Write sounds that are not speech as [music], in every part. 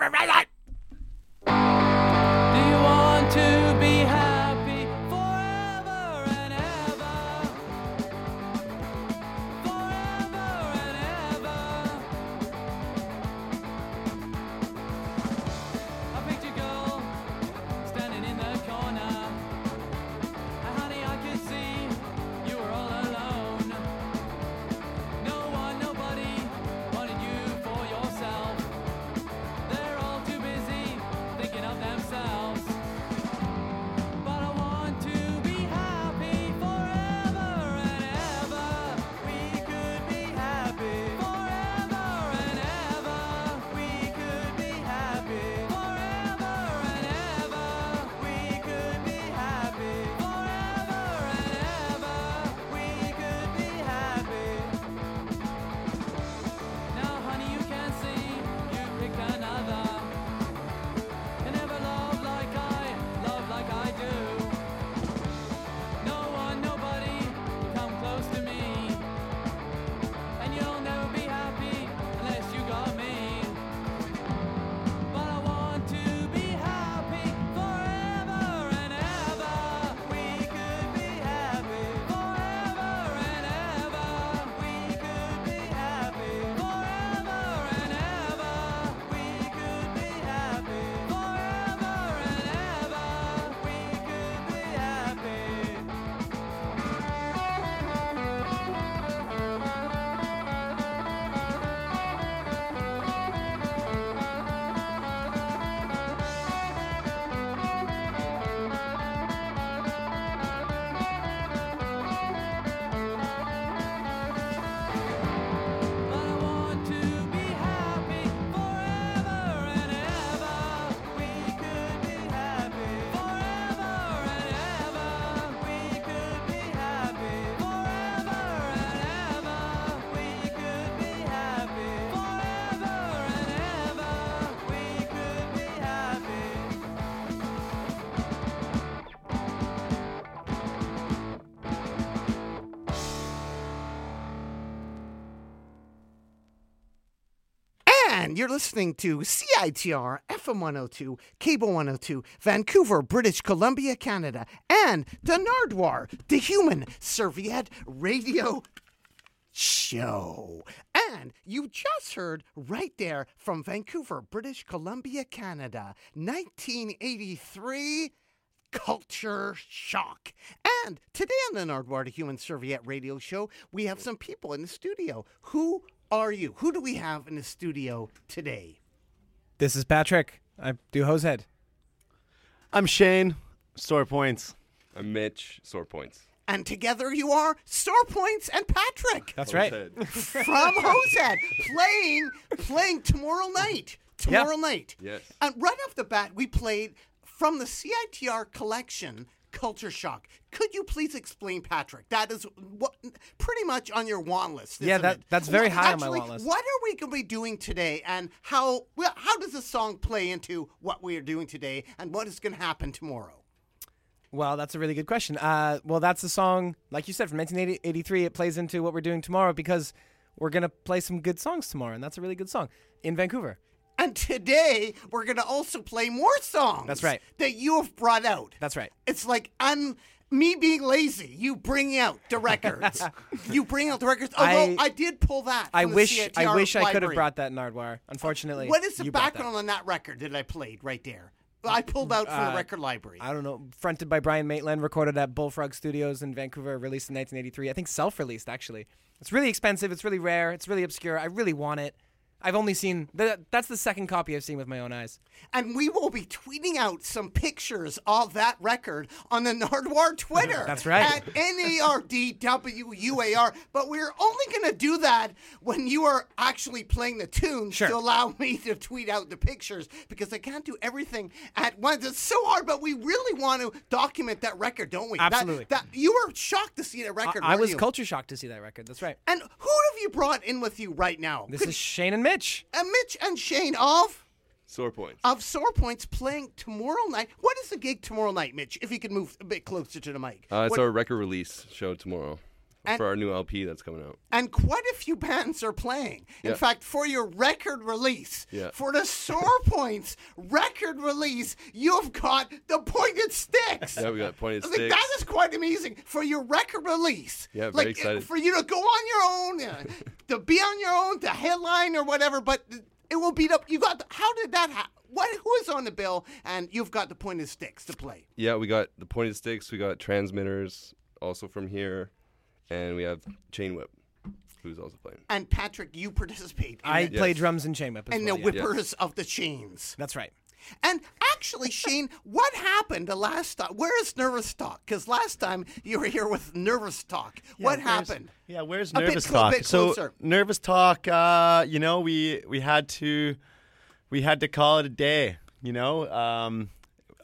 ever visit. And you're listening to CITR FM 102, Cable 102, Vancouver, British Columbia, Canada, and the Nardwuar, the Human Serviette Radio Show. And you just heard right there from Vancouver, British Columbia, Canada, 1983. Culture shock. And today on the Nardwuar the Human Serviette Radio Show, we have some people in the studio. Who are you? Who do we have in the studio today? This is Patrick. I do Hosehead. I'm Shane. Sore points. I'm Mitch. Sore points. And together you are Sore Points and Patrick That's right. [laughs] from Hosehead playing playing tomorrow night. Tomorrow night. Yes. And right off the bat, we played from the CITR collection. Culture shock. Could you please explain, Patrick? That is what pretty much on your want list. Yeah, that- that's very high on my actually, want list. What are we going to be doing today, and how? Well, how does the song play into what we are doing today, and what is going to happen tomorrow? Well, that's a really good question. Uh, well, that's the song, like you said, from 1983. It plays into what we're doing tomorrow because we're going to play some good songs tomorrow, and that's a really good song in Vancouver. And today we're going to also play more songs. That's right. That you have brought out. That's right. It's like I'm me being lazy. You bring out the records. [laughs] you bring out the records. Although I, I- did pull that. I the wish I wish I could have brought that Nardwuar. Unfortunately, What is the you brought that. background on that record that I played right there? I pulled out from the Uh, record library. I don't know. Fronted by Brian Maitland, recorded at Bullfrog Studios in Vancouver, released in 1983. I think self-released actually. It's really expensive. It's really rare. It's really obscure. I really want it. I've only seen th- that's the second copy I've seen with my own eyes. and we will be tweeting out some pictures of that record on the [laughs] Nardwuar Twitter. That's right. At N-A-R-D-W-U-A-R. But we're only going to do that when you are actually playing the tune Sure. to allow [laughs] me to tweet out the pictures because I can't do everything at once. It's so hard, but we really want to document that record, don't we? Absolutely. That, you were shocked to see that record. I, I was you? culture shocked to see that record. That's right. And who have you brought in with you right now? This Could- is Shane and Mitch. uh, Mitch and Shane of Sore points. of Sore Points playing tomorrow night. What is the gig tomorrow night, Mitch? If you could move a bit closer to the mic. Uh, it's What- our record release show tomorrow. And- for our new LP that's coming out. and quite a few bands are playing. In Yeah. fact, for your record release, Yeah. for the Sore [laughs] Points record release, you've got the Pointed Sticks. Yeah, we got pointed Like, sticks. that is quite amazing for your record release. Yeah, very like, excited. For you to go on your own, uh, [laughs] to be on your own, to headline or whatever, but it will beat up. You got. How did that happen? What? Who is on the bill? And you've got the Pointed Sticks to play. Yeah, we got the pointed sticks. We got transmitters also from here, and we have Chain Whip, who's also playing. And Patrick, you participate in I the, play Yes. drums and chain whip as in well. the yeah. whippers of the chains. That's right. And actually, Shane, what happened the last time? Where is Nervous Talk? Because last time you were here with Nervous Talk. what where's- happened? Yeah, where's A bit nervous clo- talk? bit so closer. nervous talk. Uh, you know, we we had to we had to call it a day. You know, um,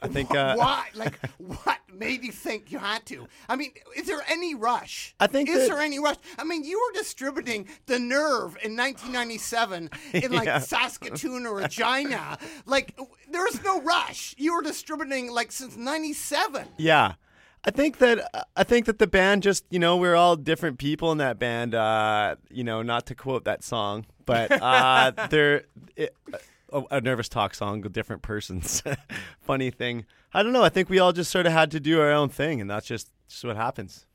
I think. Uh, Why? Like, what made you think you had to? I mean, is there any rush? I think Is that- there any rush? I mean, you were distributing the Nerve in 1997 [laughs] in like Yeah. Saskatoon or Regina. Like, there's no rush. You were distributing like since '97. Yeah. I think that I think that the band just you know we're all different people in that band. Uh, you know, not to quote that song, but uh, [laughs] they're it, a, a nervous talk song with different persons. [laughs] Funny thing, I don't know. I think we all just sort of had to do our own thing, and that's just just what happens.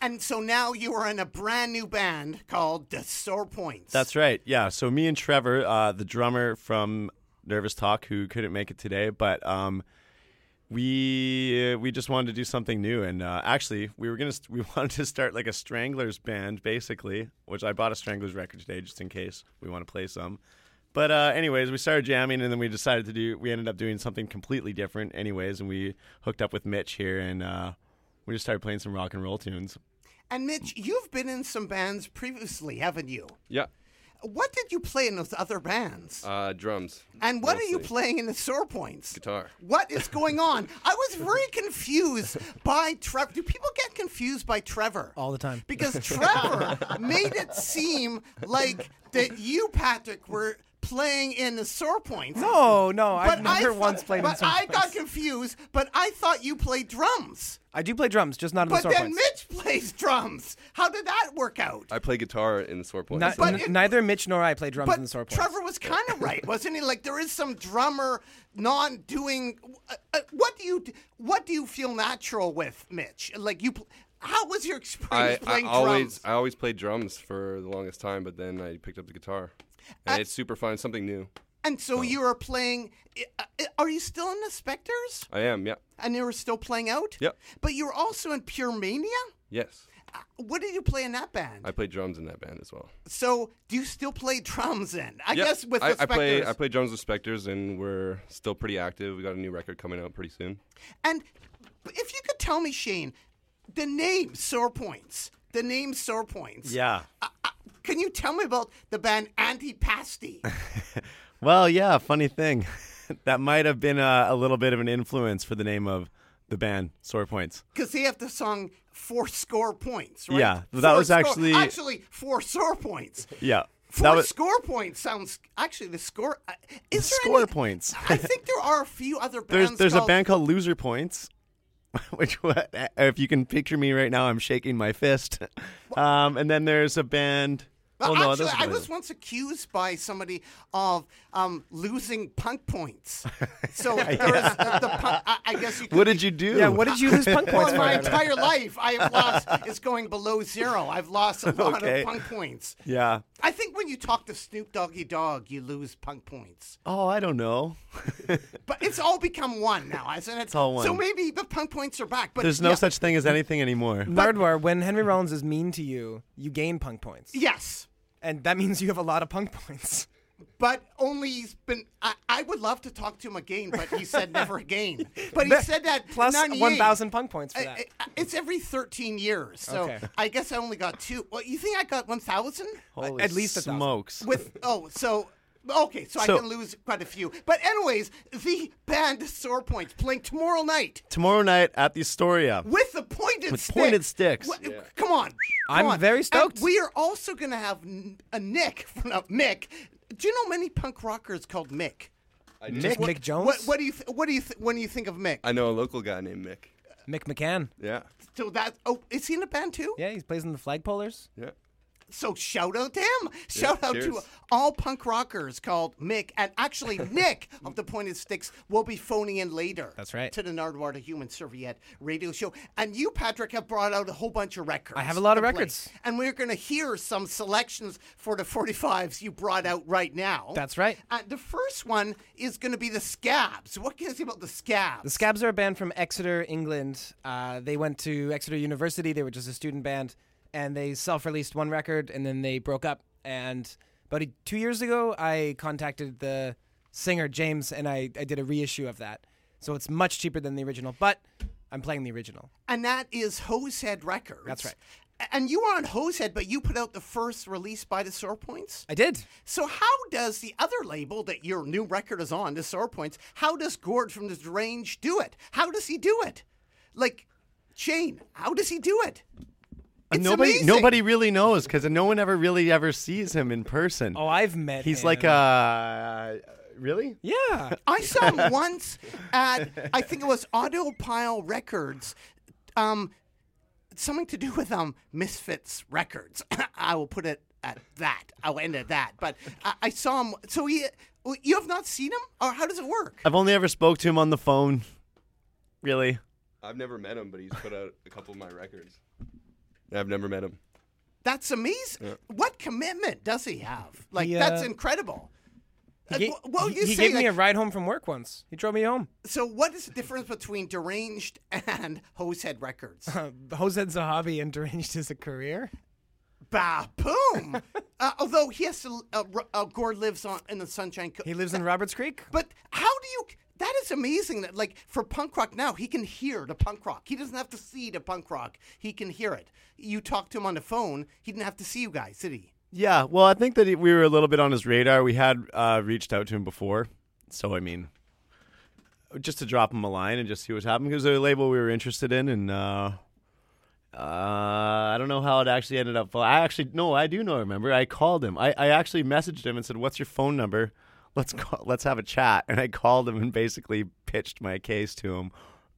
And so now you are in a brand new band called The Sore Points. That's right. Yeah. So me and Trevor, uh, the drummer from Nervous Talk, who couldn't make it today, but um, we uh, we just wanted to do something new, and uh, actually we were gonna st- [laughs] we wanted to start like a Stranglers band, basically, which I bought a Stranglers record today just in case we want to play some. But uh, anyways, we started jamming, and then we decided to do. We ended up doing something completely different, anyways, and we hooked up with Mitch here, and uh, we just started playing some rock and roll tunes. And Mitch, you've been in some bands previously, haven't you? Yeah, What did you play in those other bands? uh, drums. and what are you playing in the Sore Points? Guitar. What is [laughs] going on? I was very confused by Trevor. Do people get confused by Trevor? All the time. Because [laughs] Trevor made it seem like that you, Patrick, were playing in the Sore Points. No, no, I've But I never thought- once played in But some I got confused. But I thought you played drums. I do play drums, just not in the But sore then points. Mitch plays drums. How did that work out? I play guitar in the sore points. Not- But n- it- neither Mitch nor I play drums in the sore points. Trevor was kind of right, wasn't he? Like there is some drummer non doing. Uh, uh, what do you What do you feel natural with, Mitch? Like you, pl- how was your I, experience I playing always drums? I always played drums for the longest time, but then I picked up the guitar, and Uh, it's super fun. Something new. And so you are playing. uh, uh, Are you still in the Spectres? I am. Yeah. And you were still playing out? Yep. But you were also in Pure Mania. Yes. Uh, What did you play in that band? I play drums in that band as well. so do you still play drums in? I Yeah, guess with I, the I play I play drums with Spectres, and we're still pretty active. We got a new record coming out pretty soon. And if you could tell me, Shane, the name Sore Points, the name Sore Points. Yeah. Can you tell me about the band Antipasti? [laughs] Well, yeah, funny thing. [laughs] that might have been a, a little bit of an influence for the name of the band, Sore Points. Because they have the song Four Score Points, right? Yeah, that Four was score- actually- actually four sore points. [laughs] Yeah. Four that was score points sounds actually the score. uh, Is there score any- points. I think there are a few other there's bands. there's a called- band called Loser Points, which what if you can picture me right now, I'm shaking my fist. Um, and then there's a band. Well, oh no, actually, those I was once accused by somebody of um, losing punk points. So [laughs] there was the, the punk, I, I guess you could What did you do? yeah, what did you lose punk [laughs] points Well, for? my I don't know. entire life, I have lost. It's going below zero. I've lost a lot Okay. of punk points. Yeah. I think when you talk to Snoop Doggy Dogg, you lose punk points. Oh, I don't know. [laughs] But it's all become one now, hasn't it? It's all one. So maybe the punk points are back. But There's no yeah, such thing as anything anymore. Nardwuar, when Henry Rollins is mean to you, you gain punk points. Yes, And that means you have a lot of punk points. but only he's been. I, I would love to talk to him again, but he said never [laughs] again. But he said that Plus 1,000 punk points for I- that. I- It's every 13 years, so Okay. I guess I only got two. Well, you think I got 1,000? Holy at least a thousand. smokes. With oh, so okay, so, So- I can lose quite a few. But anyways, the band Sore Points playing tomorrow night Tomorrow night at the Astoria. with the pointed With stick. pointed sticks. What- Come on, I'm come on. very And stoked. we are also going to have a Nick, [laughs] no, Mick. Do you know many punk rockers called Mick? I Just Mick Jones? What, what do you th- what do you th- when you think of Mick? I know a local guy named Mick. Mick McCann. Yeah. So that oh, is he in a band too? Yeah, he plays in the Flagpollers. Yeah. So shout out to him. Shout out to all punk rockers called Mick. And actually, [laughs] Nick of the Pointed Sticks will be phoning in later. That's right. To the Nardwuar the Human Serviette radio show. And you, Patrick, have brought out a whole bunch of records. I have a lot of to play. records. And we're going to hear some selections for the 45s you brought out right now. That's right. Uh, the first one is going to be the Scabs. What can you say about the Scabs? The Scabs are a band from Exeter, England. Uh, they went to Exeter University. They were just a student band, and they self-released one record, and then they broke up. And about two years ago, I contacted the singer James, and I, I did a reissue of that. So it's much cheaper than the original, but I'm playing the original. and that is Hosehead Records. That's right. And you were on Hosehead, but you put out the first release by the Sore Points. I did. So how does the other label that your new record is on, the Sore Points, how does Gord from the Range do it? How does he do it? Like, Shane, how does he do it? It's nobody amazing. nobody really knows because no one ever really ever sees him in person. Oh, I've met. He's him. like uh really? yeah. I saw him [laughs] once at I think it was Audiopile Records. Um, something to do with um Misfits Records. [coughs] I will put it at that. I'll end at that. But I, I saw him. So he, you have not seen him, or how does it work? I've only ever spoke to him on the phone. Really? I've never met him, but he's put out a couple of my records. I've never met him. That's amazing. What commitment does he have? Like He, that's uh, incredible. He, ga- what would you he say? gave me a like- ride home from work once. He drove me home. so, what is the difference between deranged and Hosehead Records? [laughs] Uh, Jose's a hobby and deranged is a career. bah, boom. [laughs] uh, although he has to, uh, R- uh, Gord lives on in the Sunshine Coast. He lives in Roberts Creek. But how do you? That is amazing. That like for punk rock now, he can hear the punk rock. He doesn't have to see the punk rock. He can hear it. You talk to him on the phone. He didn't have to see you guys, did he? Yeah. Well, I think that he- we were a little bit on his radar. We had uh, reached out to him before, so I mean, just to drop him a line and just see what's happening because a label we were interested in, and uh, uh, I don't know how it actually ended up. I actually no, I do know. Remember, I called him. I, I actually messaged him and said, "What's your phone number? Let's call, let's have a chat." And I called him and basically pitched my case to him,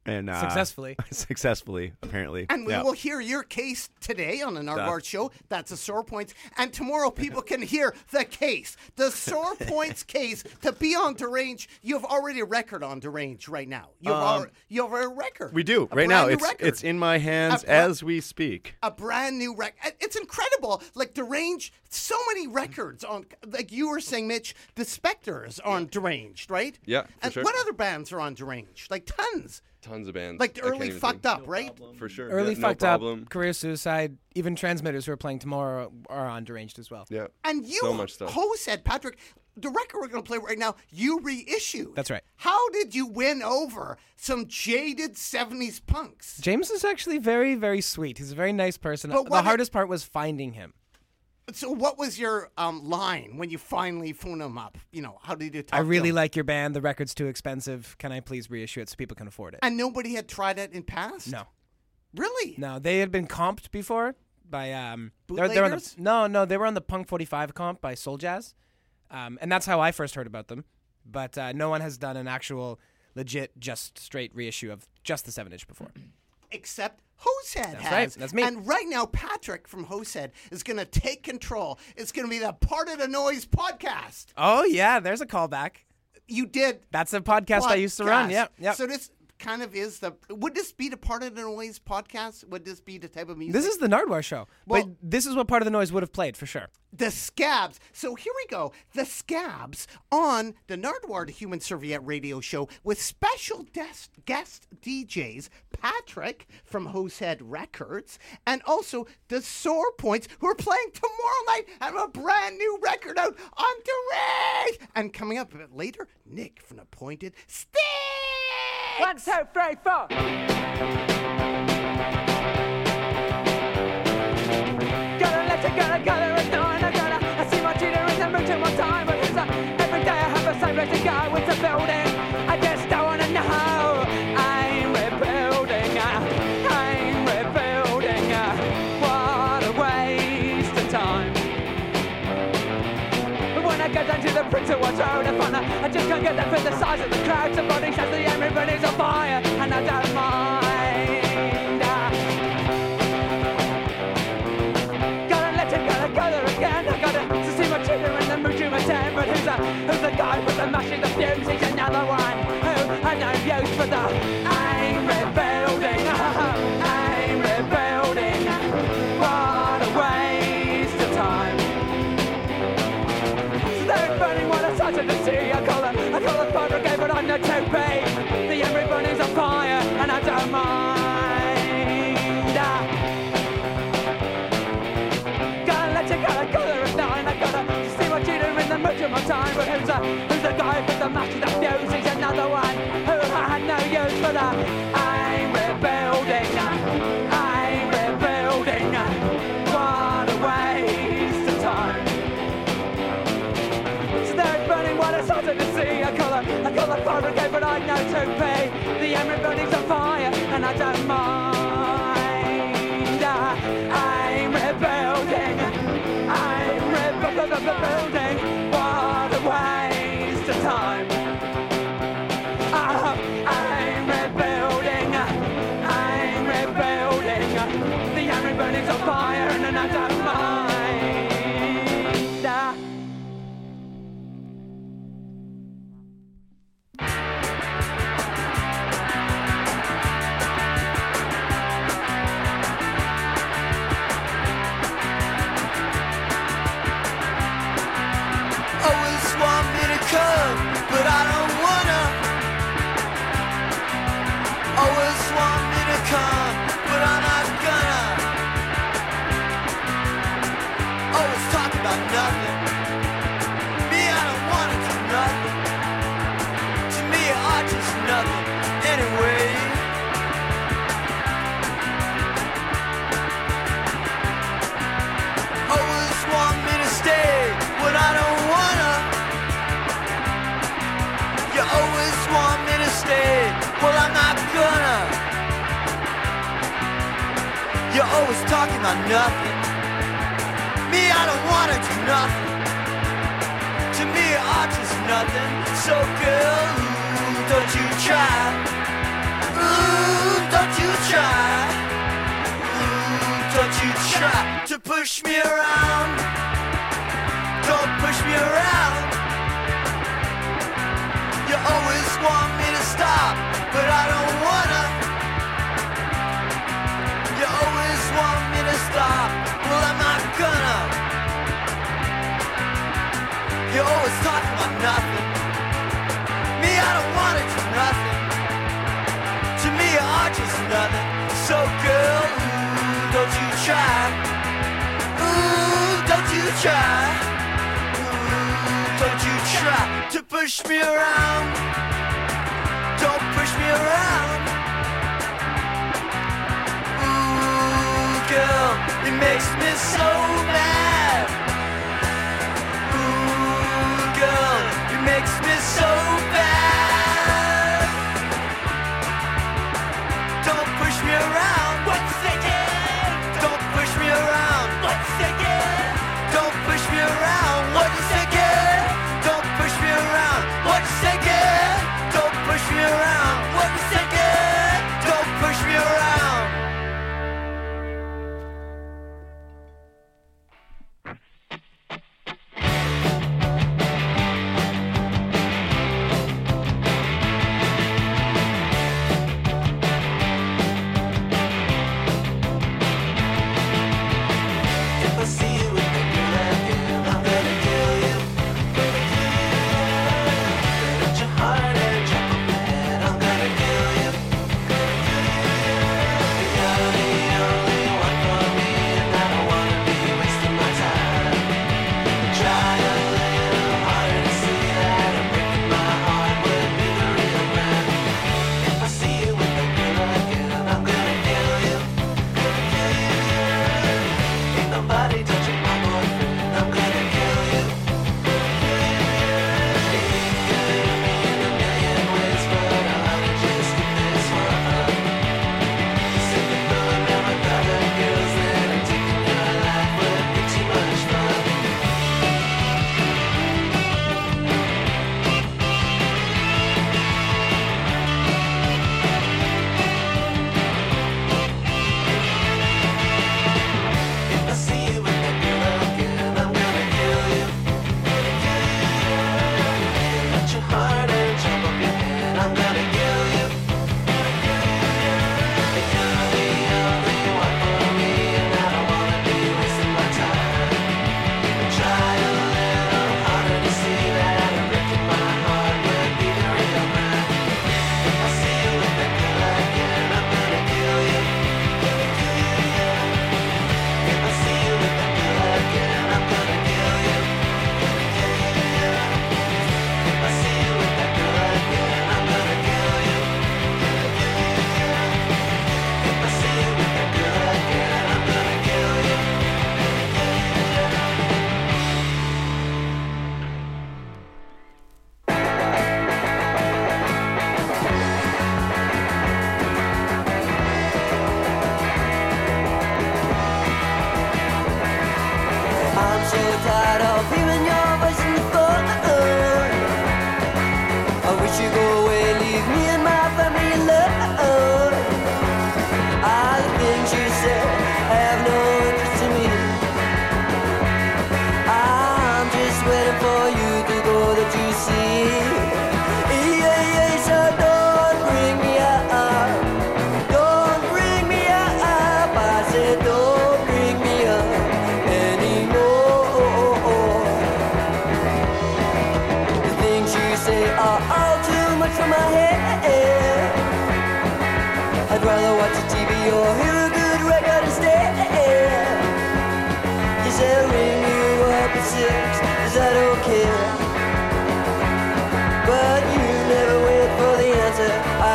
and uh, Successfully. [laughs] successfully apparently. And we Yeah. will hear your case today on the Nardwuar Show. That's a sore points. And tomorrow, people can hear the case, the sore [laughs] points case to be on Derange. You have already a record on Derange right now. You have, al- you have a record. Um, We do A right now. It's record. it's in my hands A bra- as we speak. a brand new record. It's incredible. Like Deranged, so many records on. Like you were saying, Mitch, the Spectres are on Deranged, right? Yeah, for and sure. what other bands are on Deranged? Like tons. Tons of bands. Like the I can't early fucked think. up, right? For sure. Early yeah, no fucked problem. up, career suicide. Even transmitters who are playing tomorrow are on deranged as well. Yeah. And you, So much stuff. Hosehead, Patrick, the record we're going to play right now, you reissued. That's right. How did you win over some jaded 70s punks? James is actually very, very sweet. He's a very nice person. But the what- hardest part was finding him. So, what was your um, line when you finally phoned him up? You know, how did you talk I really like your band. The record's too expensive. Can I please reissue it so people can afford it? And nobody had tried it in past? No, Really? no. They had been comped before by um. They're, they're on the, Bootleggers? no, no. They were on the Punk Forty Five comp by Soul Jazz, um, and that's how I first heard about them. But uh, no one has done an actual, legit, just straight reissue of just the seven inch before. Except Hosehead That's has. right. That's me. And right now, Patrick from Hosehead is going to take control. It's going to be the Part of the Noise podcast. Oh yeah, there's a callback. You did. That's a podcast I used to run. podcast. Yep, yep. So this kind of is the. Would this be the Part of the Noise podcast? Would this be the type of music? This is the Nardwuar show. Well- but this is what part of the noise would have played for sure. the Scabs. So here we go. The Scabs on the Nardwuar the Human Serviette radio show with special guest, guest DJs Patrick from Hosehead Records and also the Sore Points who are playing tomorrow night and have a brand new record out on Direct. And coming up a bit later, Nick from the Pointed Sticks. One, two, three, four. Gotta let you gotta. I gotta I see my cheater and I'm to my time. But it's a, every day I have the same place to go. It's a building. I just don't wanna know. I'm rebuilding. uh, I'm rebuilding. uh, What a waste of time. But when I down to the printer, what's I just can't get there for the size of the crowd. Somebody says the everybody's talking about nothing. Me, I don't wanna do nothing. To me, art is nothing. So girl, ooh, don't you try. Ooh, don't you try. Ooh, don't you try to push me around. Don't push me around. You always want me to stop, but I don't wanna. want me to stop. Well, I'm not gonna. You always talking about nothing. Me, I don't want it to nothing. To me, you are just nothing. So, girl, ooh, don't you try. Ooh, don't you try. Ooh, don't you try to push me around. Don't push me around. girl, it makes me so mad. Ooh, girl, it makes me so bad.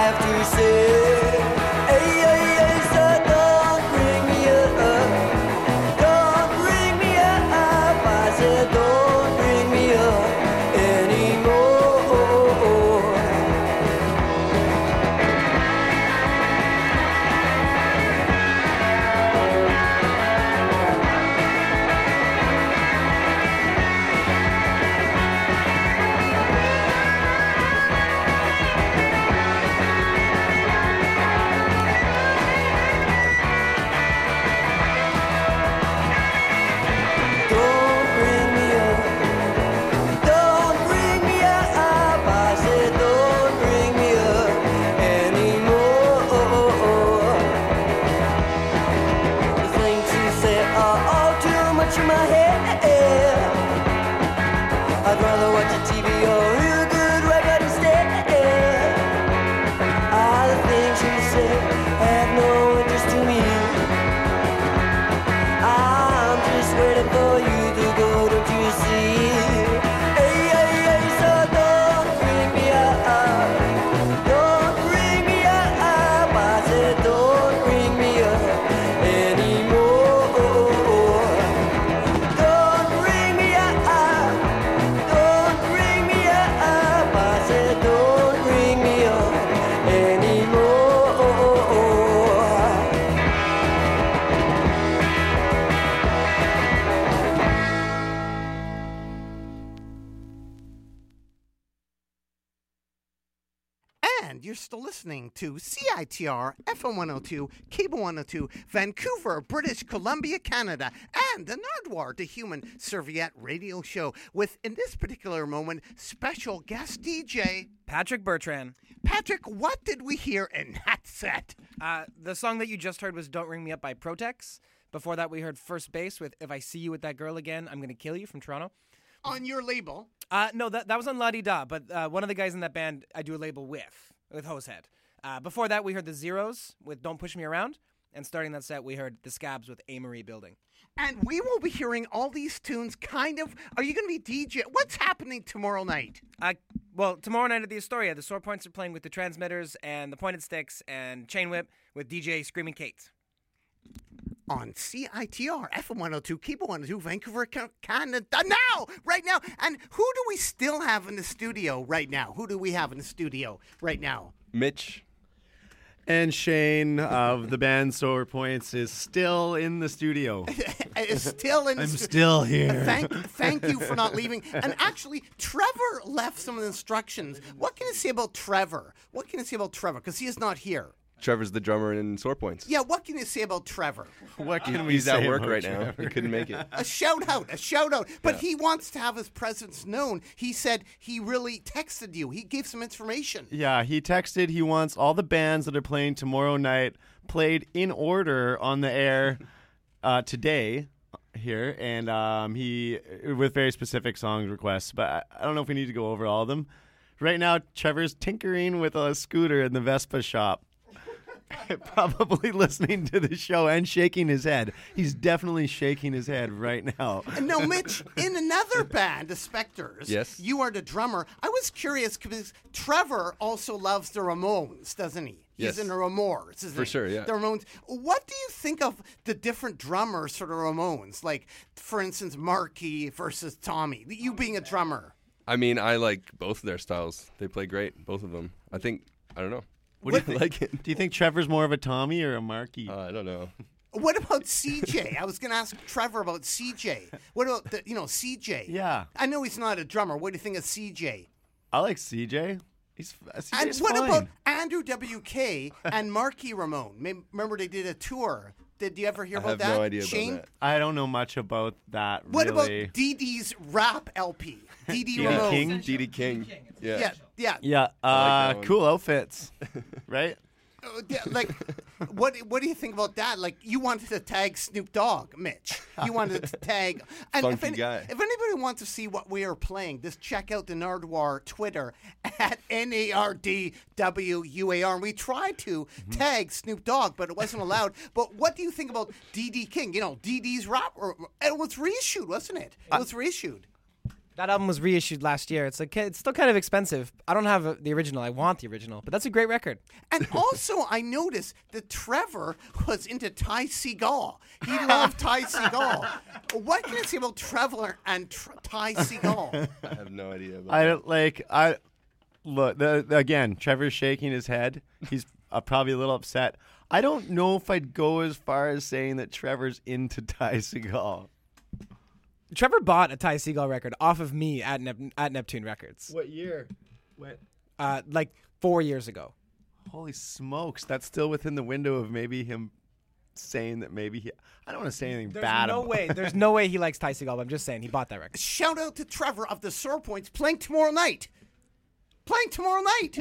Have to say, CITR FM 102, Cable 102, Vancouver, British Columbia, Canada, and the Nardwuar, the Human Serviette Radio Show, with, in this particular moment, special guest DJ. Patrick Bertrand. Patrick, what did we hear in that set? Uh, the song that you just heard was "Don't Ring Me Up" by Protex. Before that, we heard "First Base" with "If I See You with That Girl Again, I'm Gonna Kill You" from Toronto. On your label. Uh, no, that that was on La Di Da, but uh, one of the guys in that band I do a label with, with Hosehead. Uh, before that, we heard the Zeros with "Don't Push Me Around," and starting that set, we heard the Scabs with Amory Building." And we will be hearing all these tunes kind of. Are you going to be DJ? What's happening tomorrow night? Uh, well, tomorrow night at the Astoria, the Sore Points are playing with the Transmitters and the Pointed Sticks and Chain Whip with DJ Screaming Kate. on CITR, FM 102, Cable 102, Vancouver, Ca- Canada. Now, right now. And who do we still have in the studio right now? Who do we have in the studio right now? Mitch, And Shane of the band Sore Points is still in the studio. [laughs] Is still in the I'm stu- still here. Thank, thank you for not [laughs] leaving. And actually, Trevor left some instructions. What can you say about Trevor? What can you say about Trevor? Because he is not here. Trevor's the drummer in Sore Points. Yeah, what can you say about Trevor? What can we He's say at work about right now. Trevor? He couldn't make it. A shout out, a shout out. But he wants to have his presence known. He said he really texted you. He gave some information. Yeah, he texted he wants all the bands that are playing tomorrow night played in order on the air uh, today here, and um, he with very specific song requests. But I, I don't know if we need to go over all of them. Right now, Trevor's tinkering with a scooter in the Vespa shop. [laughs] Probably listening to the show and shaking his head. He's definitely shaking his head right now. no, Mitch, in another [laughs] band, the Spectres, Yes. you are the drummer. I was curious because Trevor also loves the Ramones, doesn't he? He's Yes. in the Ramones. isn't For he? sure, yeah. The Ramones. What do you think of the different drummers for the Ramones? Like, for instance, Marky versus Tommy. You being a drummer. I mean, I like both of their styles. They play great, both of them. I think I don't know. What do you like it? [laughs] Do you think Trevor's more of a Tommy or a Marky? Uh, I don't know. [laughs] What about CJ? I was going to ask Trevor about CJ. What about the, you know, CJ? Yeah. I know he's not a drummer. What do you think of CJ? I like CJ. He's, And CJ's what fine. about Andrew WK and Marky Ramone? Remember they did a tour. Did you ever hear I about have that? no idea about Shane? that. I don't know much about that. What really. about Dee Dee's rap LP? Dee Dee D.D. Ramone. King? DD King. Yeah. Yeah, yeah. Yeah, like uh, that one. cool outfits, [laughs] right? Like, [laughs] what what do you think about that? Like, you wanted to tag Snoop Dogg, Mitch. You wanted to tag. And if, Funky guy. if anybody wants to see what we are playing, just check out the Nardwuar Twitter [laughs] at N A R D W U A R. And we tried to Mm-hmm. tag Snoop Dogg, but it wasn't allowed. [laughs] But what do you think about D D King? You know, D D's rap. Or, it was reissued, wasn't it? It was reissued. That album was reissued last year. It's like it's still kind of expensive. I don't have uh the original. I want the original, but that's a great record. And [laughs] also, I noticed that Trevor was into Ty Segall. He [laughs] loved Ty Segall. What can you say about Trevor and tr- Ty Segall? [laughs] I have no idea about I that. don't like. I look the, the- again. Trevor's shaking his head. He's uh, probably a little upset. I don't know if I'd go as far as saying that Trevor's into Ty Segall. Trevor bought a Ty Segall record off of me at Nep- at Neptune Records, What year? What? uh, like four years ago. Holy smokes! That's still within the window of maybe him saying that maybe he. I don't want to say anything There's bad. no about way. There's [laughs] no way he likes Ty Segall. But I'm just saying he bought that record. Shout out to Trevor of the Sore Points playing tomorrow night. Playing tomorrow night.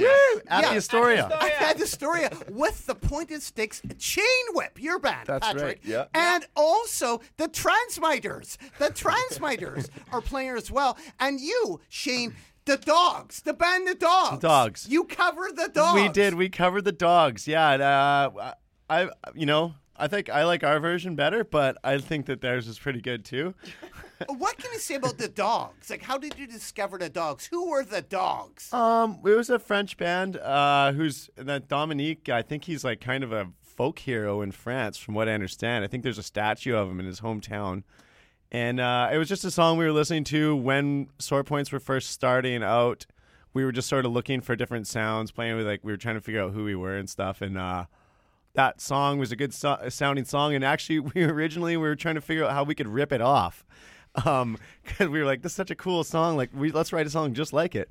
At the Astoria. At the Astoria with the Pointed Sticks Chain Whip, your band, That's Patrick. right, yeah. And also the Transmitters. The Transmitters [laughs] are playing as well. And you, Shane, the Dogs, the band The Dogs. The Dogs. You covered the Dogs. We did. We covered the dogs. Yeah. and, Uh, I, you know, I think I like our version better, but I think that theirs is pretty good too. What can you say about the Dogs? Like, how did you discover the Dogs? Who were the Dogs? Um, it was a French band. Uh, who's that Dominique? I think he's like kind of a folk hero in France, from what I understand. I think there's a statue of him in his hometown. And uh, it was just a song we were listening to when Sore Points were first starting out. We were just sort of looking for different sounds, playing with like we were trying to figure out who we were and stuff. And uh, that song was a good so- sounding song. And actually, [laughs] we originally we were trying to figure out how we could rip it off, um, [laughs] because we were like, "This is such a cool song. Like, we let's write a song just like it."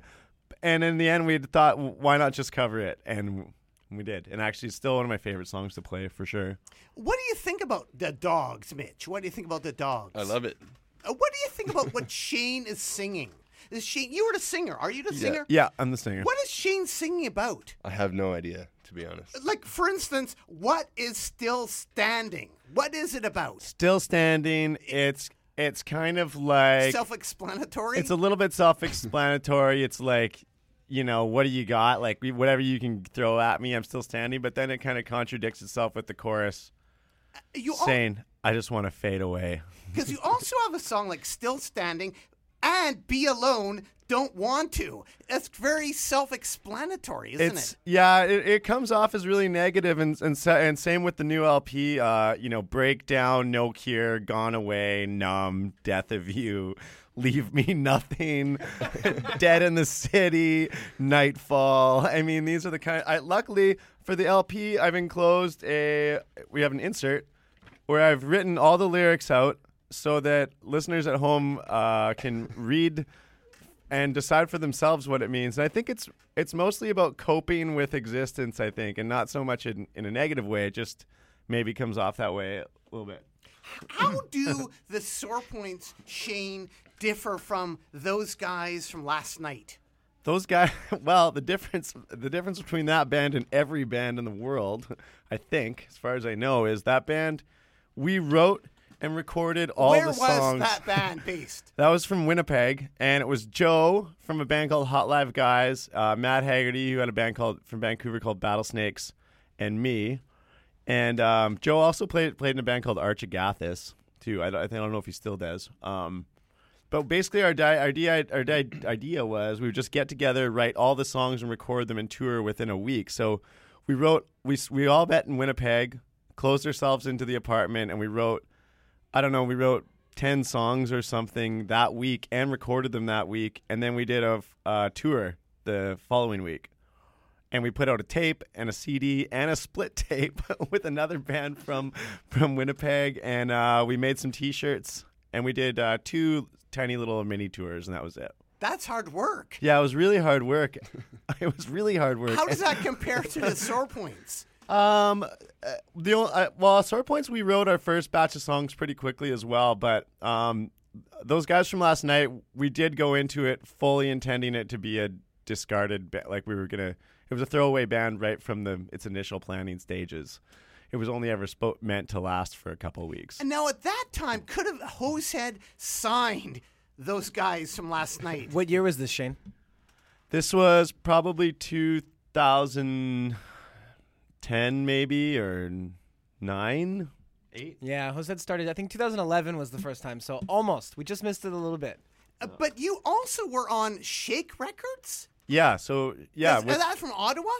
And in the end, we thought, "Why not just cover it?" And we did. And actually, it's still one of my favorite songs to play for sure. What do you think about the Dogs, Mitch? What do you think about the Dogs? I love it. Uh, what do you think about what [laughs] Shane is singing? Is Shane? You were the singer. Are you the singer? Yeah, I'm the singer. What is Shane singing about? I have no idea, to be honest. Like, for instance, what is still standing? What is it about? Still standing. It's it's kind of like Self-explanatory. it's a little bit self-explanatory. it's like, you know, what do you got? Like whatever you can throw at me, I'm still standing. But then it kind of contradicts itself with the chorus you saying, "I just want to fade away." [laughs] because you also have a song like "Still Standing" and "Be Alone." Don't want to. That's very self-explanatory, isn't it's it? yeah, it, it comes off as really negative, and and and same with the new LP. Uh, you know, breakdown, no cure, gone away, numb, death of you. [laughs] Leave me nothing, [laughs] dead in the city, nightfall. I mean, these are the kind. I, luckily for the LP, I've enclosed a. We have an insert where I've written all the lyrics out so that listeners at home uh, can read and decide for themselves what it means. And I think it's it's mostly about coping with existence. I think, and not so much in, in a negative way. It just maybe comes off that way a little bit. How do the sore points, Shane, differ from those guys from last night? Those guys. [laughs] Well, the difference the difference between that band and every band in the world, I think, as far as I know, is that band we wrote and recorded all Where the songs. Where was that [laughs] band based? That was from Winnipeg, and it was Joe from a band called Hot Live Guys, uh, Matt Haggerty, who had a band called from Vancouver called Battlesnakes, and me. And um, Joe also played played in a band called Arch Agathis too. I, don't- I I don't know if he still does. Um, but basically, our, di- our idea our di- idea was we would just get together, write all the songs, and record them and tour within a week. So we wrote we we all met in Winnipeg, closed ourselves into the apartment, and we wrote I don't know, we wrote 10 songs or something that week and recorded them that week. And then we did a uh, tour the following week. And we put out a tape and a CD and a split [laughs] tape [laughs] with another band from, from Winnipeg. And uh, we made some t shirts and we did uh, two tiny little mini tours, and that was it. That's hard work. Yeah, it was really hard work. [laughs] it was really hard work. How does that compare to the sore points? Um, uh, the only, uh, well, sore points. We wrote our first batch of songs pretty quickly as well, but um, those guys from last night, we did go into it fully intending it to be a discarded, ba- like we were gonna. It was a throwaway band right from the its initial planning stages. It was only ever spo- meant to last for a couple weeks. And now at that time, could have Hosehead signed those guys from last night? What year was this, Shane? This was probably 2010, maybe or nine, eight. Yeah, Jose started. I think 2011 was the first time, so almost. We just missed it a little bit. Uh, but you also were on Shake Records. Yeah. So yeah, is, with- is that from Ottawa?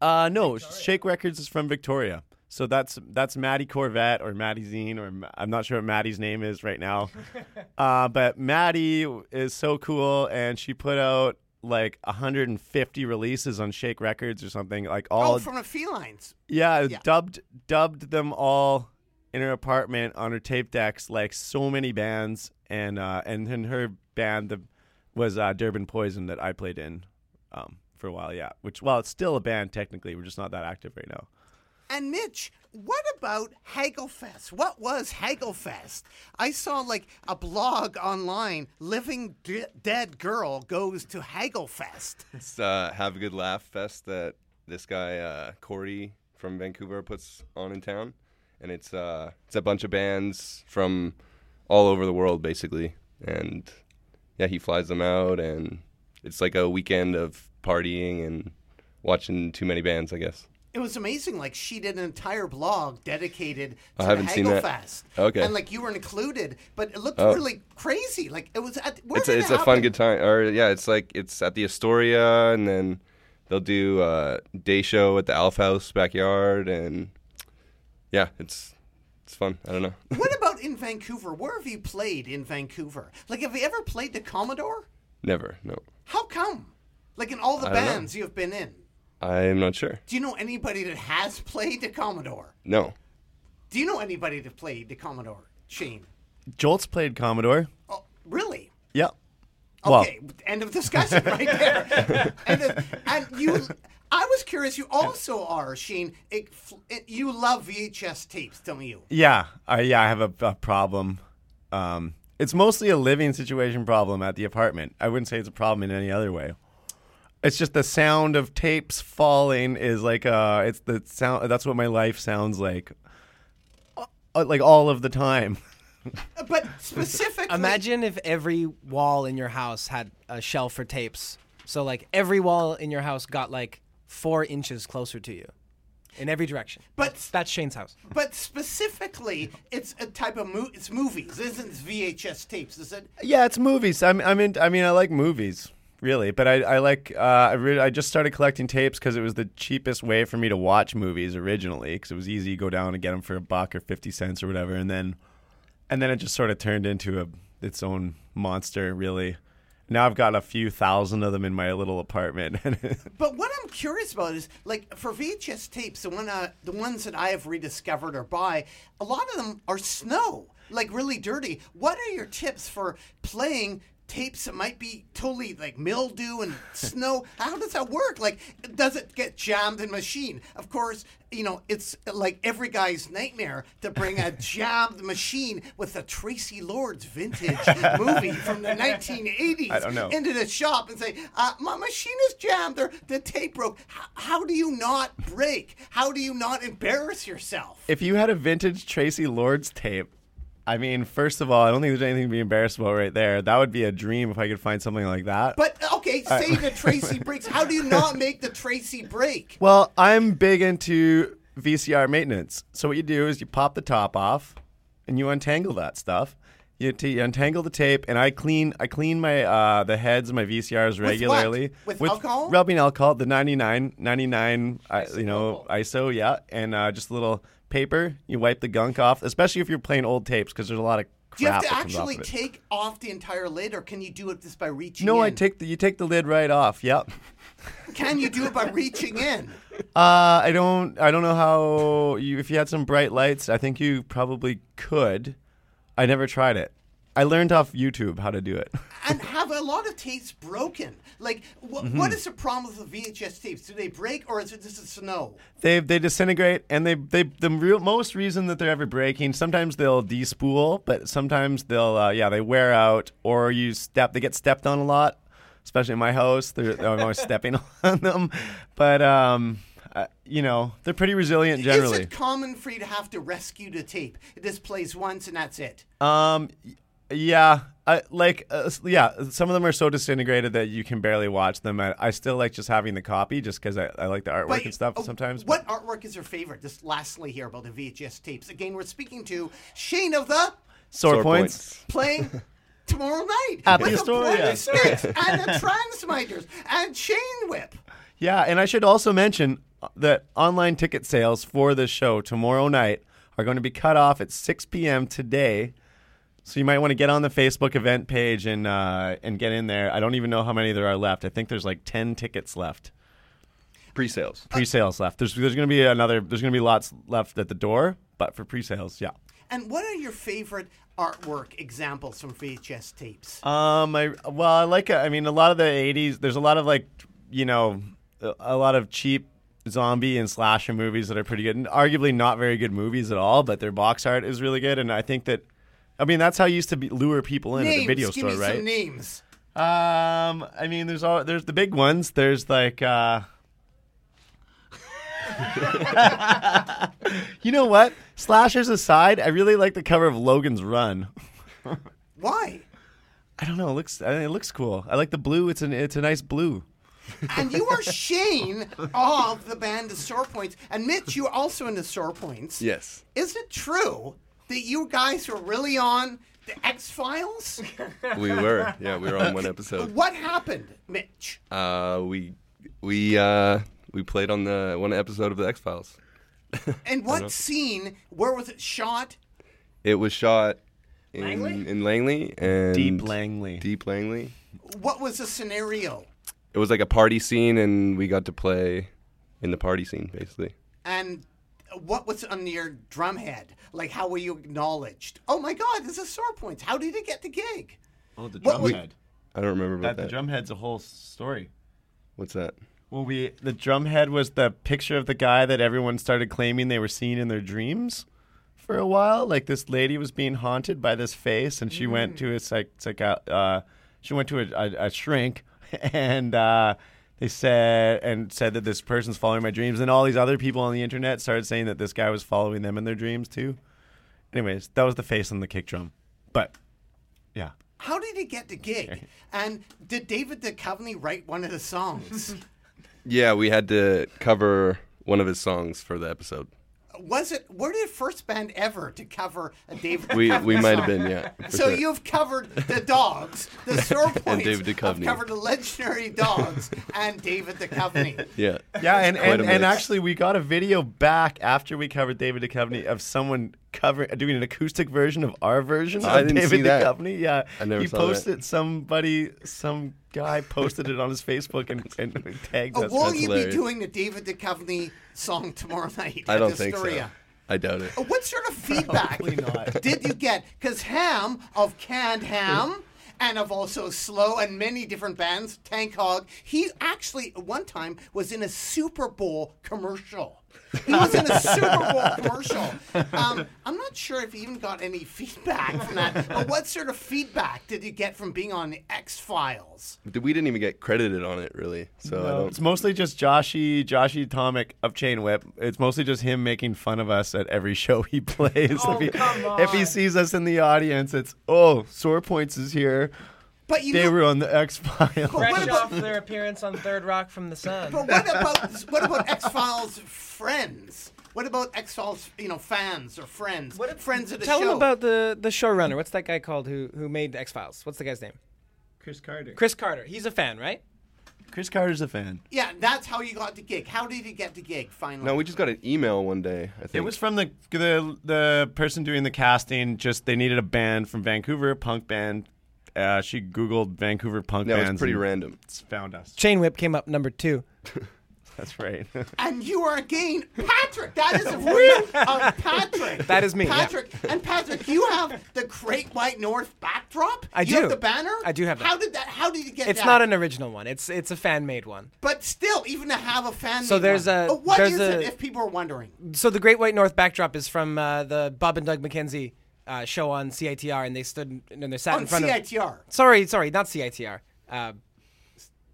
Uh, no, Shake Records is from Victoria. So that's that's Maddie Corvette or Maddie Zine or I'm not sure what Maddie's name is right now. [laughs] uh, but Maddie is so cool and she put out like 150 releases on Shake Records or something like all oh, from the Felines. yeah, yeah. dubbed dubbed them all in her apartment on her tape decks like so many bands and uh and then her band the, was uh, Durban Poison that I played in um for a while yeah which well it's still a band technically we're just not that active right now And Mitch, what about Hagelfest? What was Hagelfest? I saw like a blog online. Living D- dead girl goes to Hagelfest. [laughs] It's uh, have a good laugh fest that this guy uh, Corey from Vancouver puts on in town, and it's uh, it's a bunch of bands from all over the world basically, and yeah, he flies them out, and it's like a weekend of partying and watching too many bands, I guess. It was amazing. Like she did an entire blog dedicated to I haven't the seen that. Hagelfest. Okay. And like you were included, but it looked Oh. really crazy. Like it was at it's a, it a fun good time. Or yeah, it's like it's at the Astoria, and then they'll do a day show at the Alf House backyard, and yeah, it's it's fun. I don't know. [laughs] What about in Vancouver? Where have you played in Vancouver? Like have you ever played the Commodore? Never, no. How come? Like in all the I bands you've been in. I'm not sure. Do you know anybody that has played the Commodore? No. Do you know anybody that played the Commodore? Shane. Jolts played Commodore Oh, really? yep well Okay, end of discussion right there. [laughs] and, then- and you, I was curious. You also are Shane. It, it, you love VHS tapes, don't you? yeah I yeah I have a, a problem um it's mostly a living situation problem at the apartment I wouldn't say it's a problem in any other way it's just the sound of tapes falling is like uh it's the sound that's what my life sounds like uh, like all of the time [laughs] But specifically, Imagine if every wall in your house had a shelf for tapes. So like every wall in your house got like four inches closer to you, in every direction. But That's Shane's house. but specifically, it's a type of mo- it's movies. isn't VHS tapes, is it? Yeah, it's movies. I'm, I'm in, I mean, I like movies, really, but I, I like. Uh, I, re- I just started collecting tapes because it was the cheapest way for me to watch movies originally, because it was easy to go down and get them for a buck or fifty cents or whatever, and then, and then it just sort of turned into a its own monster, really. Now I've got a few thousand of them in my little apartment. [laughs] But what I'm curious about is like for VHS tapes, the one uh, the ones that I have rediscovered or buy, a lot of them are snow, like really dirty. What are your tips for playing tapes that might be totally like mildew and snow? [laughs] How does that work? Like, does it get jammed in machine? Of course, you know it's like every guy's nightmare to bring a [laughs] jammed machine with a Traci Lords vintage [laughs] movie from the 1980s I don't know. into the shop and say, uh, "My machine is jammed, or the tape broke." How, how do you not break? How do you not embarrass yourself? if you had a vintage Traci Lords tape, I mean, first of all, I don't think there's anything to be embarrassed about right there. That would be a dream if I could find something like that. But okay, say the Traci [laughs] breaks. How do you not make the Traci break? Well, I'm big into VCR maintenance. So what you do is you pop the top off, and you untangle that stuff. You, t- you untangle the tape, and I clean I clean my uh, the heads of my VCRs regularly With alcohol? rubbing alcohol, the 99 99 uh, you know ISO, yeah, and uh, just a little paper. You wipe the gunk off, especially if you're playing old tapes, because there's a lot of crap Do you have to off actually of take off the entire lid, or can you do it just by reaching? No, in? I take the you take the lid right off. Yep. [laughs] Can you do it by reaching in? Uh, I don't. I don't know how. You, if you had some bright lights, I think you probably could. I never tried it. I learned off YouTube how to do it. [laughs] And have a lot of tapes broken. Like, wh- Mm-hmm. what is the problem with the VHS tapes? Do they break, or is it just a snow? They they disintegrate, and they they the real most reason that they're ever breaking. Sometimes they'll despool, but sometimes they'll uh, yeah they wear out, or you step they get stepped on a lot. Especially in my house, they're, I'm always [laughs] stepping on them. But um, uh, you know they're pretty resilient generally. Is it common for you to have to rescue the tape? It just plays once and that's it. Um, yeah, I like uh, yeah. Some of them are so disintegrated that you can barely watch them. I, I still like just having the copy, just because I, I like the artwork and stuff uh, sometimes. What artwork is your favorite? Just lastly here about the VHS tapes. Again, we're speaking to Shane of the sore, Sore points. points. playing [laughs] tomorrow night At with the Astoria. Boiler Sticks and the Transmitters and Chain Whip. Yeah, and I should also mention uh, that online ticket sales for this show tomorrow night are going to be cut off at 6 p.m. today. So you might want to get on the Facebook event page and uh, and get in there. I don't even know how many there are left. I think there's like 10 tickets left, Pre-sales. pre-sales left. There's there's going to be another. There's going to be lots left at the door, but for pre-sales, yeah. And what are your favorite artwork examples from VHS tapes? Um, I well, I like. I mean, a lot of the '80s. There's a lot of like, you know, a, a lot of cheap zombie and slasher movies that are pretty good, and arguably not very good movies at all. But their box art is really good, and I think that, I mean, that's how you used to be, lure people in names. at the video Give store, me right? some names. Um, I mean, there's all there's the big ones. There's like, uh, [laughs] you know what? Slashers aside, I really like the cover of Logan's Run. Why? I don't know. It looks I mean, it looks cool. I like the blue. It's an it's a nice blue. And you are [laughs] Shane of the band The Sore Points. And Mitch, you're also in The Sore Points. Yes. Is it true that you guys were really on the X Files? We were. Yeah, we were on one episode. [laughs] what happened, Mitch? Uh, we we uh we played on the one episode of the X Files. [laughs] And what scene? Where was it shot? It was shot in Langley? in Langley and Deep Langley. Deep Langley. What was the scenario? It was like a party scene, and we got to play in the party scene, basically. And what was on your drum head? Like, how were you acknowledged? Oh my God, this is Sore Points. How did it get the gig? Oh, the What drum was- head. I don't remember about That, the that. drum head's a whole story. What's that? Well, we the drum head was the picture of the guy that everyone started claiming they were seeing in their dreams for a while. Like this lady was being haunted by this face, and she went to a psych, psych uh, she went to a, a, a shrink, [laughs] and uh, they said and said that this person's following my dreams, and all these other people on the internet started saying that this guy was following them in their dreams too. Anyways, that was the face on the kick drum, but yeah. How did he get the gig? And did David Duchovny write one of the songs? [laughs] Yeah, we had to cover one of his songs for the episode. Was it? Were the first band ever to cover a David? We Duchovny we might have been, yeah. So sure. you've covered the dogs, the [laughs] Sore Points. David have Duchovny. covered the legendary dogs and David Duchovny. [laughs] yeah. Yeah, and, and, and actually, we got a video back after we covered David Duchovny of someone cover doing an acoustic version of our version I of didn't David see that. Duchovny. Yeah, I never he saw that. posted somebody, some guy posted it on his Facebook and, and tagged Uh, us. will that's you hilarious. be doing the David Duchovny song tomorrow night? I at don't think Astoria? so. I doubt it. Uh, What sort of feedback Probably not. did you get? Because Ham of Canned Ham and of also Slow and many different bands, Tank Hog, he actually at one time was in a Super Bowl commercial. He was in a Super Bowl commercial. Um, I'm not sure if he even got any feedback from that. But what sort of feedback did you get from being on X Files? We didn't even get credited on it, really. So I No, don't. it's mostly just Joshy, Joshy Tomic of Chain Whip. It's mostly just him making fun of us at every show he plays. Oh, if, he, come if he sees us in the audience, it's oh, Sore Points is here. But you They know, were on the X Files. what Fresh about- off their appearance on Third Rock from the Sun. But what about what about X Files friends? What about X Files, you know, fans or friends? What about friends of the show? Tell show? him about the the showrunner. What's that guy called who who made X Files? What's the guy's name? Chris Carter. Chris Carter. He's a fan, right? Chris Carter's a fan. Yeah, that's how you got the gig. How did you get the gig finally? No, we just got an email one day. I think It was from the the the person doing the casting. Just they needed a band from Vancouver, a punk band. Uh, she googled Vancouver punk Yeah, it bands. was pretty and random. Found us. Chain Whip came up number two. [laughs] That's right. [laughs] and you are again Patrick. That is a real uh, Patrick. That is me, yeah. Patrick. And Patrick, you have the Great White North backdrop? I you do. Have the banner. I do have that. How did that? How did you get It's that? not an original one. It's it's a fan made one. But still, even to have a fan. So there's a- But what there's is a- it? If people are wondering. So the Great White North backdrop is from uh, the Bob and Doug McKenzie uh, show on CITR, and they stood and they sat On in front of. CITR, Sorry, sorry, not CITR. Uh,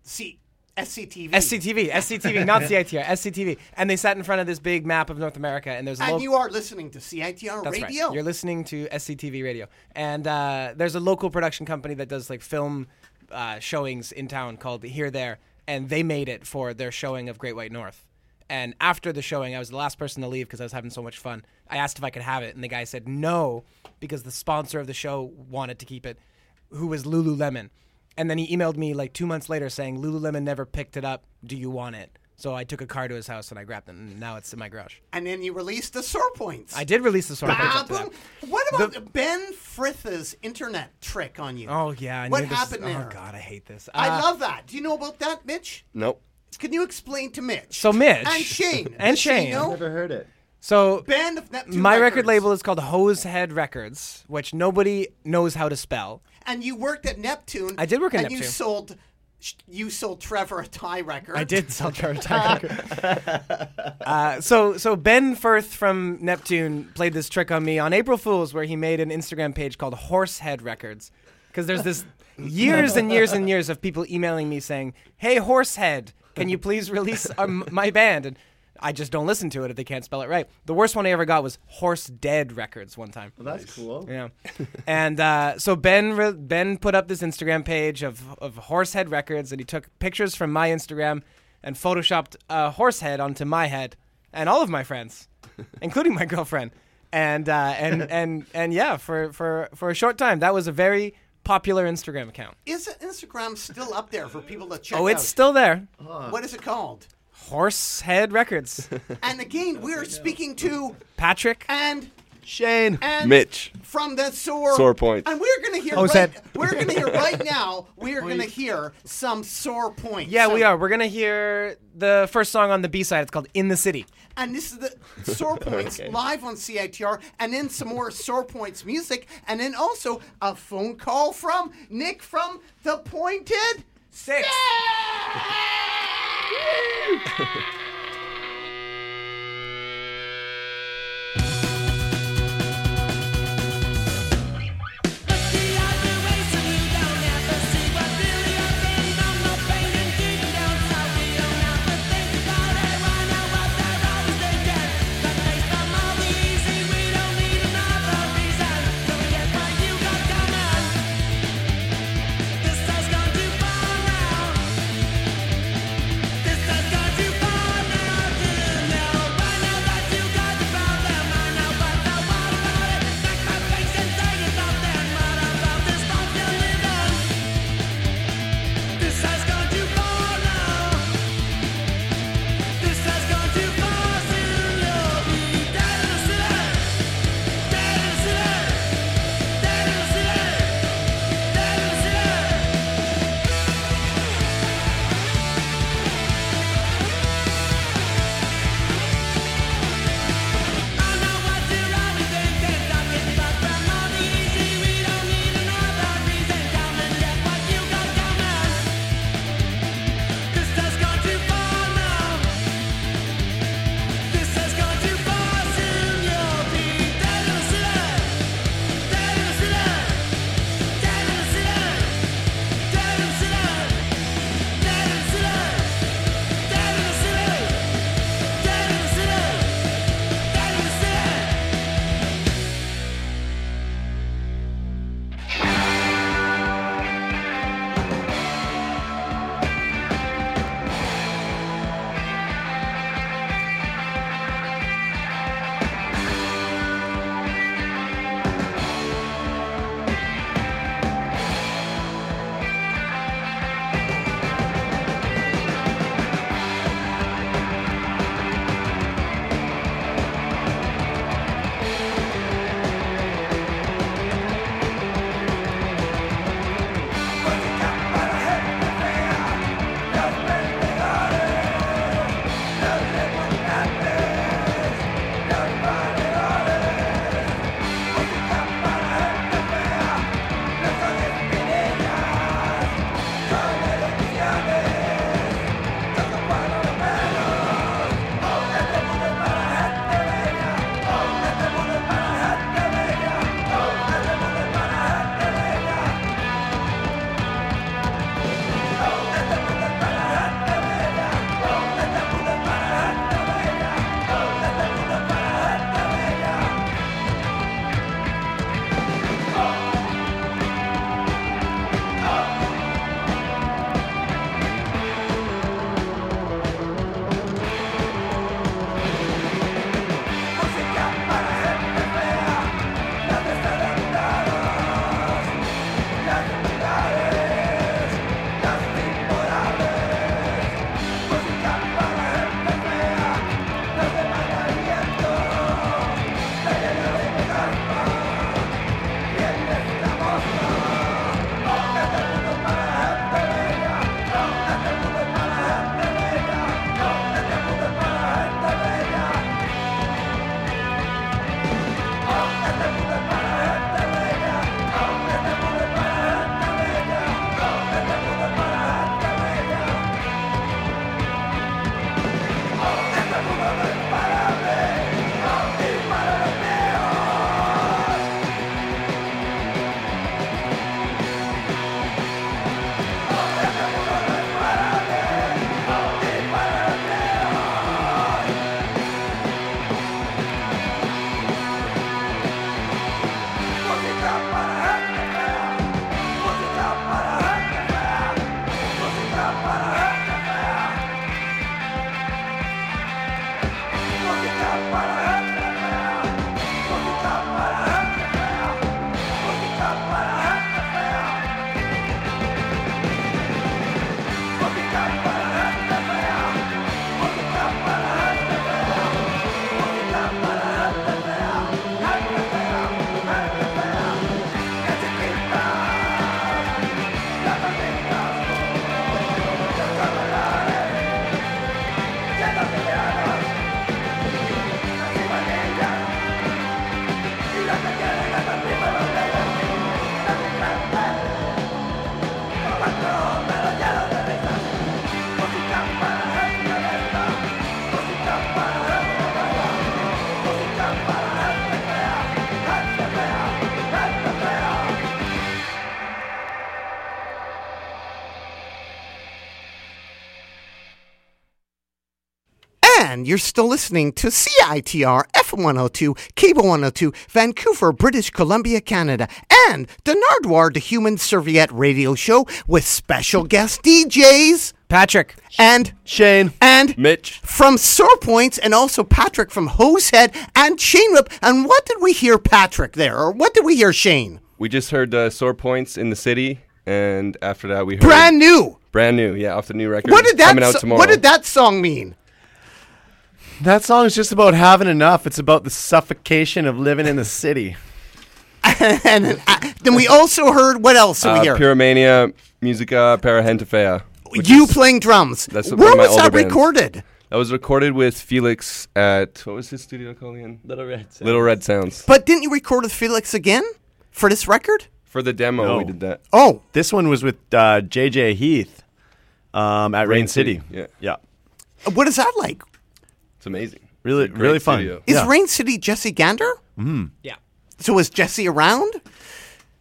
C, SCTV, SCTV, SCTV, not CITR, SCTV, and they sat in front of this big map of North America, and there's a and you are listening to CITR That's radio. right. You're listening to SCTV radio, and uh, there's a local production company that does like film uh, showings in town called Here There, and they made it for their showing of Great White North. And after the showing, I was the last person to leave because I was having so much fun. I asked if I could have it, and the guy said no because the sponsor of the show wanted to keep it, who was Lululemon. And then he emailed me like two months later saying Lululemon never picked it up. Do you want it? So I took a car to his house and I grabbed it, and now it's in my garage. and then you released the sore points. I did release the sore points. up to that. What about Ben Frith's internet trick on you? Oh yeah, I What knew this- happened there? Oh god, I hate this. I Uh, love that. Do you know about that, Mitch? Nope. Can you explain to Mitch? So Mitch and Shane [laughs] and Shane. Shane. know? Never heard it. So Band of Neptune my record label is called Hosehead Records, which nobody knows how to spell. and you worked at Neptune. I did work at and you Neptune. sold. You sold Trevor a tie record. I did sell Trevor [laughs] Tiger. [laughs] uh, so so Ben Firth from Neptune played this trick on me on April Fools, where he made an Instagram page called Horsehead Records, because there's this years and years and years of people emailing me saying, "Hey Horsehead, can you [laughs] please release um, my band?" And I just don't listen to it if they can't spell it right. The worst one I ever got was Horse Dead Records one time. Well, that's cool. Yeah, and uh, so Ben re- Ben put up this Instagram page of of Horsehead Records, and he took pictures from my Instagram and photoshopped a horse head onto my head and all of my friends, [laughs] including my girlfriend. And uh, and and and yeah, for for for a short time, that was a very popular Instagram account. Is Instagram still up there for people to check out? Oh, it's out? still there. What is it called? Horsehead Records. And again, we're speaking to Patrick. and Shane. and Mitch. from the sore Sore points. And we're gonna hear Oh, right, said- we're gonna [laughs] hear right now. We are gonna hear some sore points. Yeah, Some- we are. We're gonna hear the first song on the B side. It's called "In the City." And this is the sore [laughs] points live on CITR, and then some more sore points music, and then also a phone call from Nick from the Pointed Sticks. [laughs] And you're still listening to CITR FM 102, Cable 102, Vancouver, British Columbia, Canada, and the Nardwuar the Human Serviette radio show with special guest DJs Patrick. and Shane. and Mitch. from Sore Points and also Patrick from Hosehead and Chain Whip. And what did we hear, Patrick, there? Or what did we hear, Shane? We just heard uh, Sore Points in the City, and after that we heard Brand new. brand new, yeah, off the new record. What did that coming out so- tomorrow? What did that song mean? That song is just about having enough. It's about the suffocation of living in the city. [laughs] and uh, then we also heard what else did we Uh, hear? Pyromania, Musica Parahentafea. which you is- playing drums. That's one Where of was that bands. recorded? That was recorded with Felix at what was his studio called again? Little Red. Sounds. Little Red Sounds. But didn't you record with Felix again for this record? For the demo, we did that. Oh, This one was with uh, JJ Heath um, at Rain, Rain City. City, yeah. Yeah. what is that like? It's amazing. Really, Great really fun. studio. Is Yeah. Rain City Jesse Gander? Yeah. So was Jesse around?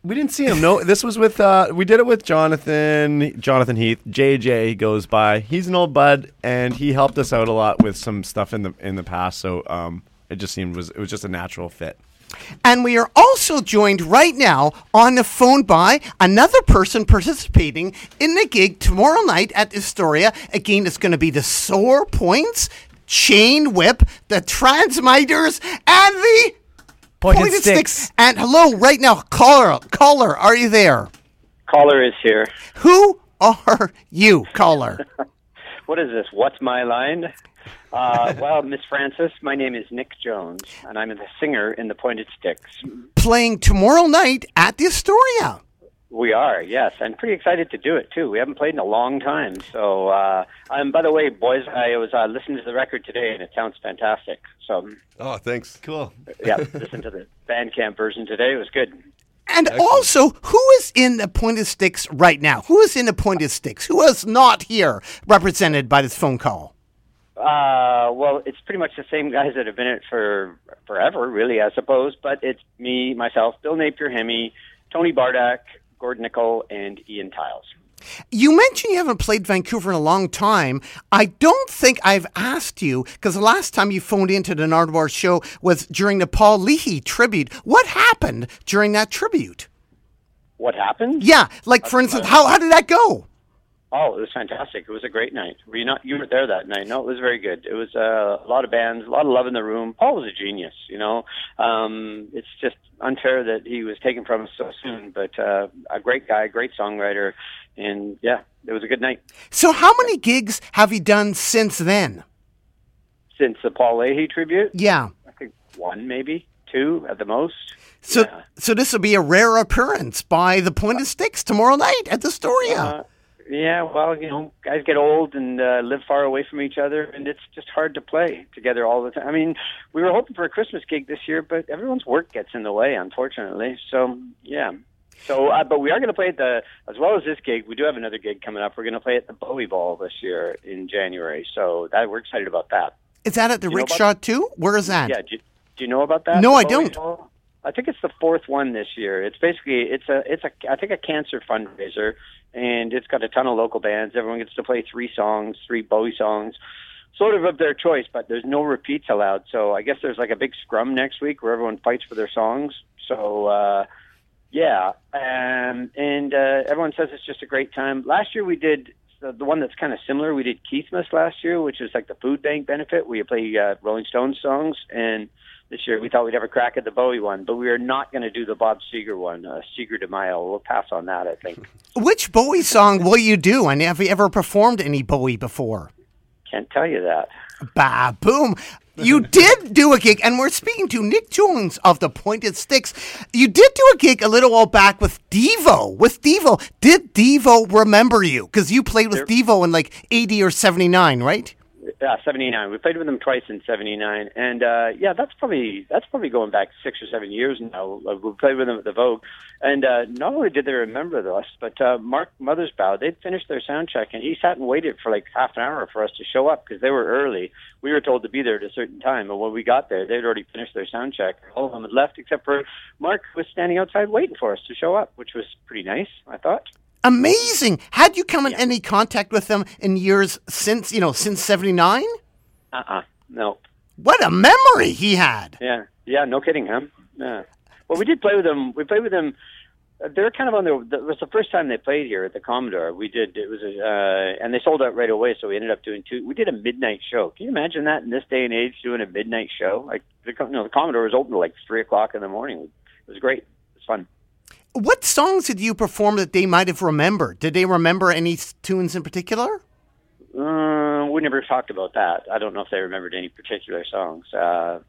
We didn't see him. No, this was with. Uh, we did it with Jonathan. Jonathan Heath. JJ goes by. He's an old bud, and he helped us out a lot with some stuff in the in the past. So um, it just seemed was it was just a natural fit. And we are also joined right now on the phone by another person participating in the gig tomorrow night at Astoria. Again, it's going to be the Sore Points, Chain Whip, the Transmitters, and the Pointed Sticks. And hello, right now, caller, caller, are you there? Caller is here. Who are you, caller? [laughs] What is this? What's my line? Uh, [laughs] well, Miss Francis, my name is Nick Jones, and I'm the singer in the Pointed Sticks. Playing tomorrow night at the Astoria. We are, yes. I'm pretty excited to do it too. We haven't played in a long time, so. Uh, um, by the way, boys, I was uh, listening to the record today, and it sounds fantastic. So, Oh, thanks. Cool. yeah, listen to the Bandcamp version today. It was good. And also, who is in the Pointed Sticks right now? Who is in the Pointed Sticks? Who is not here represented by this phone call? Uh, well, it's pretty much the same guys that have been in it for forever, really, I suppose. But it's me, myself, Bill Napier-Hemy, Tony Bardach, Gordon Nicholl, and Ian Tiles. You mentioned you haven't played Vancouver in a long time. I don't think I've asked you because the last time you phoned into the Nardwuar show was during the Paul Leahy tribute. What happened during that tribute? What happened? Yeah, like for uh, instance, uh, how how did that go? Oh, it was fantastic. It was a great night. Were you not? You were there that night. No, it was very good. It was uh, a lot of bands, a lot of love in the room. Paul was a genius. You know, um, it's just unfair that he was taken from us so soon. But uh, a great guy, great songwriter, and yeah, it was a good night. So, how many gigs have you done since then? Since the Paul Leahy tribute, Yeah. I think one, maybe two at the most. So, Yeah. so this will be a rare appearance by the Pointed Sticks tomorrow night at the Astoria. Uh, yeah, well, you know, guys get old and uh, live far away from each other, and it's just hard to play together all the time. I mean, we were hoping for a Christmas gig this year, but everyone's work gets in the way, unfortunately. So, yeah. So, uh, but we are going to play at the, as well as this gig, we do have another gig coming up. We're going to play at the Bowie Ball this year in January. So that we're excited about that. Is that at the Rickshaw too? Where is that? Yeah. Do you, do you know about that? No, I don't. Ball? I think it's the fourth one this year. It's basically it's a it's a I think a cancer fundraiser, and it's got a ton of local bands. Everyone gets to play three songs, three Bowie songs, sort of of their choice, but there's no repeats allowed. So I guess there's like a big scrum next week where everyone fights for their songs. So uh, yeah, um, and uh, everyone says it's just a great time. Last year we did the, the one that's kind of similar. We did Keithmas last year, which is like the food bank benefit. where you play uh, Rolling Stones songs, and this year we thought we'd have a crack at the Bowie one, but we are not going to do the Bob Seger one, uh, Seger de Mayo. We'll pass on that, I think. [laughs] Which Bowie song will you do? And have you ever performed any Bowie before? Can't tell you that. Bah, boom. You [laughs] did do a gig, and we're speaking to Nick Jones of the Pointed Sticks. You did do a gig a little while back with Devo. With Devo, did Devo remember you? Because you played with Devo in like 80 or 79, right? Yeah, seventy nine. We played with them twice in seventy nine, and uh, yeah, that's probably that's probably going back six or seven years now. Uh, We played with them at the Vogue, and uh, not only did they remember us, but uh, Mark Mothersbaugh they'd finished their sound check, and he sat and waited for like half an hour for us to show up because they were early. We were told to be there at a certain time, and when we got there, they'd already finished their sound check. All of them had left except for Mark was standing outside waiting for us to show up, which was pretty nice, I thought. Amazing. Had you come in any contact with them in years since, you know, since 79? Uh uh no. What a memory he had. Yeah, yeah, no kidding, huh? Yeah. Well, we did play with them. We played with them. uh, They were kind of on their. It was the first time they played here at the Commodore. We did. It was a, uh, and they sold out right away. So we ended up doing two. We did a midnight show. Can you imagine that in this day and age, doing a midnight show? Like the, you know, the Commodore was open till like three o'clock in the morning. It was great. It was fun. What songs did you perform that they might have remembered? Did they remember any tunes in particular? Uh, we never talked about that. I don't know if they remembered any particular songs. Uh,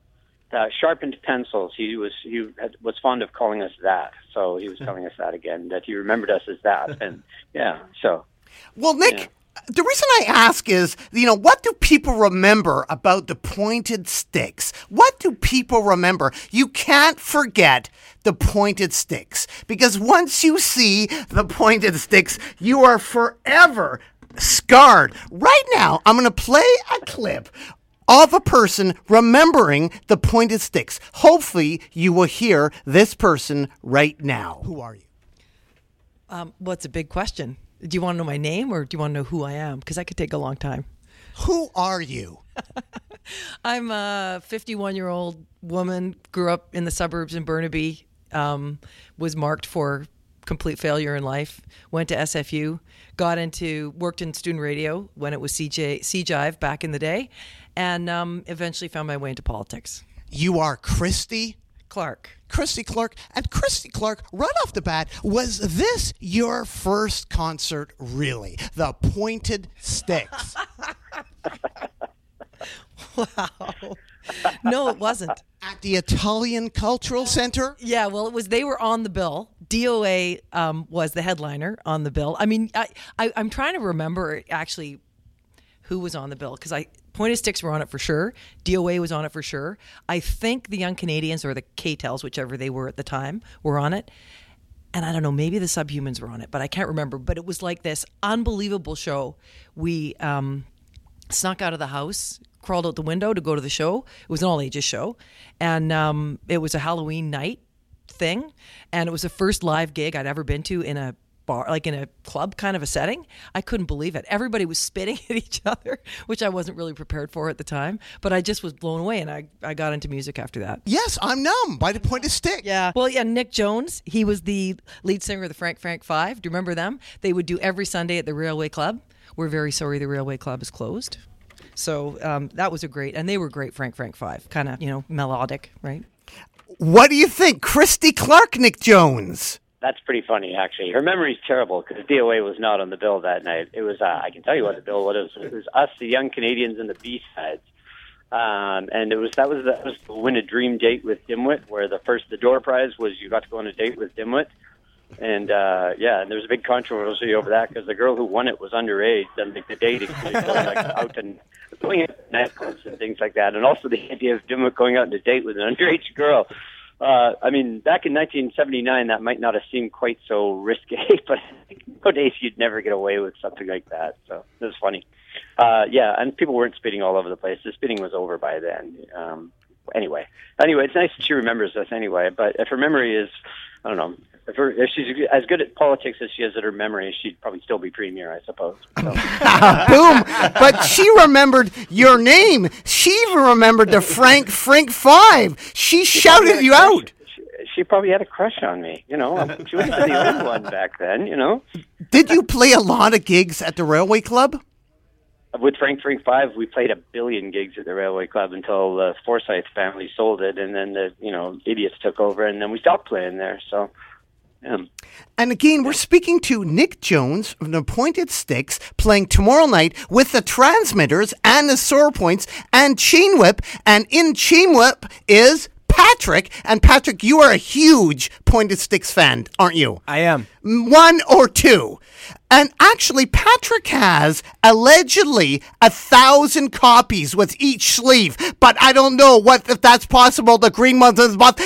uh, sharpened pencils. He was he had, was fond of calling us that, so he was [laughs] telling us that again that he remembered us as that, and yeah. So Well, Nick, the reason I ask is, you know, what do people remember about the pointed sticks? What do people remember? You can't forget the pointed sticks because once you see the pointed sticks, you are forever scarred. Right now, I'm going to play a clip of a person remembering the pointed sticks. Hopefully, you will hear this person right now. Who are you? Um, well, it's a big question. Do you want to know my name or do you want to know who I am? Because that could take a long time. Who are you? [laughs] I'm a 51 year old woman, grew up in the suburbs in Burnaby, um, was marked for complete failure in life, went to SFU, got into, worked in student radio when it was CJ, CJIV back in the day, and um, eventually found my way into politics. You are Christy Clark. Christy Clark. And Christy Clark, right off the bat, was this your first concert, really? The Pointed Sticks. [laughs] Wow. no, it wasn't. At the Italian Cultural Center? Yeah, well, it was. They were on the bill. DOA um, was the headliner on the bill. I mean, I, I I'm trying to remember actually who was on the bill because I Pointed Sticks were on it for sure. DOA was on it for sure. I think the Young Canadians or the K-Tels, whichever they were at the time, were on it. And I don't know, maybe the Subhumans were on it, but I can't remember. But it was like this unbelievable show. We um, snuck out of the house, crawled out the window to go to the show. It was an all ages show, and um, it was a Halloween night thing, and it was the first live gig I'd ever been to in a bar, like in a club kind of a setting. I couldn't believe it. Everybody was spitting [laughs] at each other, which I wasn't really prepared for at the time, but I just was blown away, and I I got into music after that. Yes, I'm numb by the point of Stick. Yeah. Well, yeah, Nick Jones, he was the lead singer of the Frank Frank Five. Do you remember them? They would do every Sunday at the Railway Club. We're very sorry the Railway Club is closed. So um, that was a great, and they were great Frank Frank Five, kind of, you know, melodic, right? What do you think? Christy Clark, Nick Jones. That's pretty funny, actually. Her memory's terrible because DOA was not on the bill that night. It was, uh, I can tell you what the bill was. It was us, the Young Canadians, and the B sides. Um, and it was that was that was the win a dream date with Dimwit, where the first the door prize was you got to go on a date with Dimwit, and uh, yeah, and there was a big controversy over that because the girl who won it was underage, and like the going like out and going out nightclubs and things like that, and also the idea of Dimwit going out on a date with an underage girl. Uh, I mean, back in 1979, that might not have seemed quite so risque, [laughs] but nowadays you'd never get away with something like that. So it was funny. Uh, yeah, and people weren't spitting all over the place. The spitting was over by then. Um, anyway, anyway, it's nice that she remembers us anyway. But if her memory is, I don't know, if, her, if she's as good at politics as she is at her memory, she'd probably still be premier, I suppose. So. [laughs] Boom. But she remembered your name. She even remembered the Frank Frank Five. She shouted you out. she probably had a crush on me. You know, Um, she was the only one back then. You know, Did you play a lot of gigs at the Railway Club? With Frank Frank Five, we played a billion gigs at the Railway Club until the Forsyth family sold it, and then the you know idiots took over, and then we stopped playing there. So, yeah. And again, we're speaking to Nick Jones from the Pointed Sticks playing tomorrow night with the Transmitters and the Sore Points and Chain Whip. And in Chain Whip is Patrick. And Patrick, you are a huge Pointed Sticks fan, aren't you? I am. One or two. And actually, Patrick has allegedly a thousand copies with each sleeve, but I don't know what if that's possible. The green ones and the black.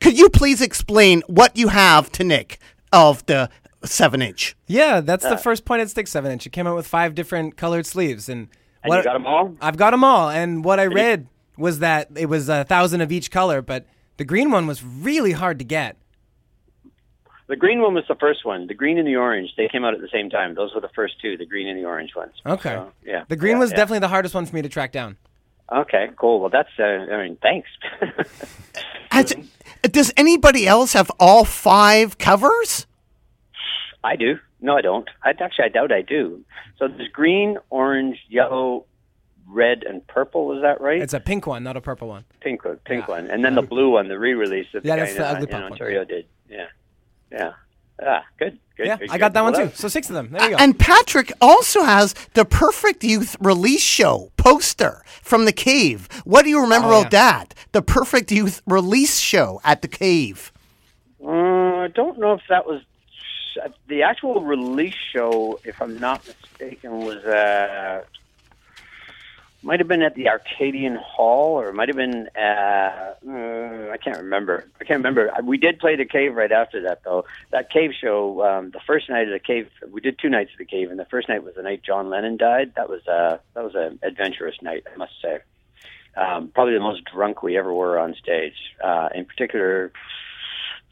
Could you please explain what you have to Nick of the seven inch? Yeah, that's the uh. first pointed stick seven inch. It came out with five different colored sleeves, and, And you got them all? I've got them all. And what I read was that it was a thousand of each color, but the green one was really hard to get. The green one was the first one. The green and the orange, they came out at the same time. Those were the first two, the green and the orange ones. Okay. So, yeah. The green yeah, was yeah. definitely the hardest one for me to track down. Okay, cool. Well, that's, uh, I mean, thanks. [laughs] Has, does anybody else have all five covers? I do. No, I don't. I actually, I doubt I do. So there's green, orange, yellow, red, and purple. Is that right? It's a pink one, not a purple one. pink one, pink one, and then the blue one, the re-release that Yeah, the that's the in, ugly in punk one. Ontario did. Yeah, yeah. Ah, good, good. Yeah, good, I got that one too. So six of them. There you go. And Patrick also has the Perfect Youth release show poster from the cave. What do you remember Oh, about that? The Perfect Youth release show at the cave. Uh, I don't know if that was the actual release show. If I'm not mistaken, was uh, might have been at the Arcadian Hall, or it might have been. Uh, uh, I can't remember. I can't remember. We did play the cave right after that, though. That cave show. Um, the first night of the cave, we did two nights of the cave, and the first night was the night John Lennon died. That was uh, that was an adventurous night, I must say. Um, probably the most drunk we ever were on stage. Uh, in particular,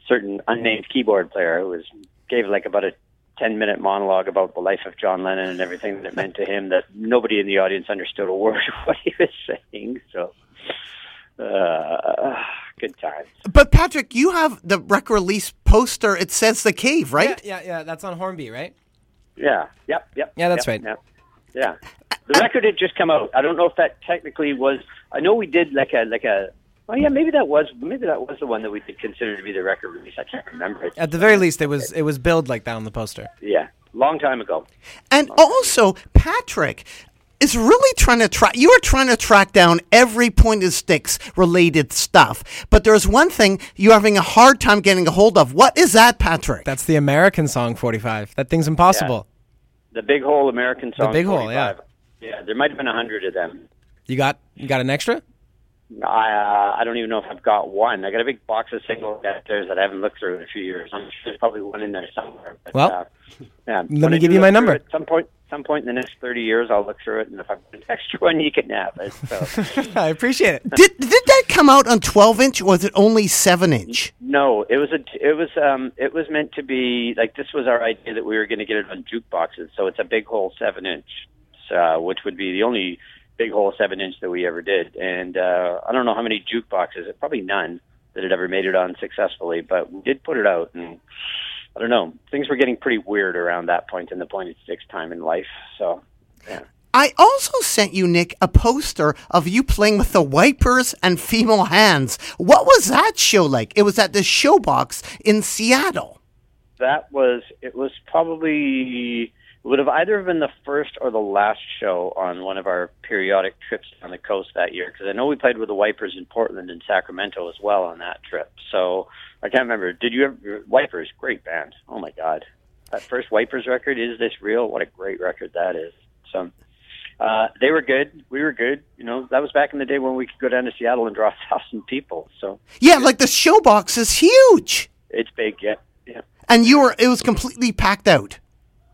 certain unnamed keyboard player who was gave like about a 10 minute monologue about the life of John Lennon and everything that it meant to him that nobody in the audience understood a word of [laughs] what he was saying. So, uh, good times. But Patrick, you have the record release poster. It says the cave, right? Yeah, yeah, yeah. That's on Hornby, right? Yeah, yep, yep. Yeah, that's yep, right. Yep. Yeah. The record had just come out. I don't know if that technically was. I know we did like a like a. Oh yeah, maybe that was maybe that was the one that we did consider to be the record release. I can't remember it. At the very least, it was it was billed like that on the poster. Yeah, long time ago. And also, Patrick is really trying to track. You are trying to track down every pointed sticks related stuff. But there's one thing you're having a hard time getting a hold of. What is that, Patrick? That's the American song 45. That thing's impossible. The Big Hole American song. Big Hole, yeah. Yeah, there might have been a hundred of them. You got you got an extra? I uh, I don't even know if I've got one. I got a big box of singles downstairs that I haven't looked through in a few years. I'm sure there's probably one in there somewhere. But, Well, uh, yeah, let me give you my number. At some point, some point in the next thirty years, I'll look through it, and if I've got an [laughs] extra one, you can have it. So. [laughs] I appreciate it. Did did that come out on 12 inch? or Was it only seven inch? No, it was a it was um it was meant to be like this was our idea that we were going to get it on jukeboxes. So it's a big hole seven inch, uh, which would be the only big hole seven inch that we ever did. And uh, I don't know how many jukeboxes, probably none that had ever made it on successfully, but we did put it out. And I don't know, things were getting pretty weird around that point in the pointed sticks time in life. So yeah. I also sent you, Nick, a poster of you playing with the Wipers and Female Hands. What was that show like? It was at the Showbox in Seattle. that was it was probably would have either been the first or the last show on one of our periodic trips on the coast that year because I know we played with the Wipers in Portland and Sacramento as well on that trip. So I can't remember. Did you ever Wipers? Great band. Oh my god, that first Wipers record is this real? What a great record that is. So. Uh, they were good. We were good. You know, that was back in the day when we could go down to Seattle and draw [laughs] a thousand people. So Yeah, like the Showbox is huge. it's big. Yeah, yeah. And you were it was completely packed out.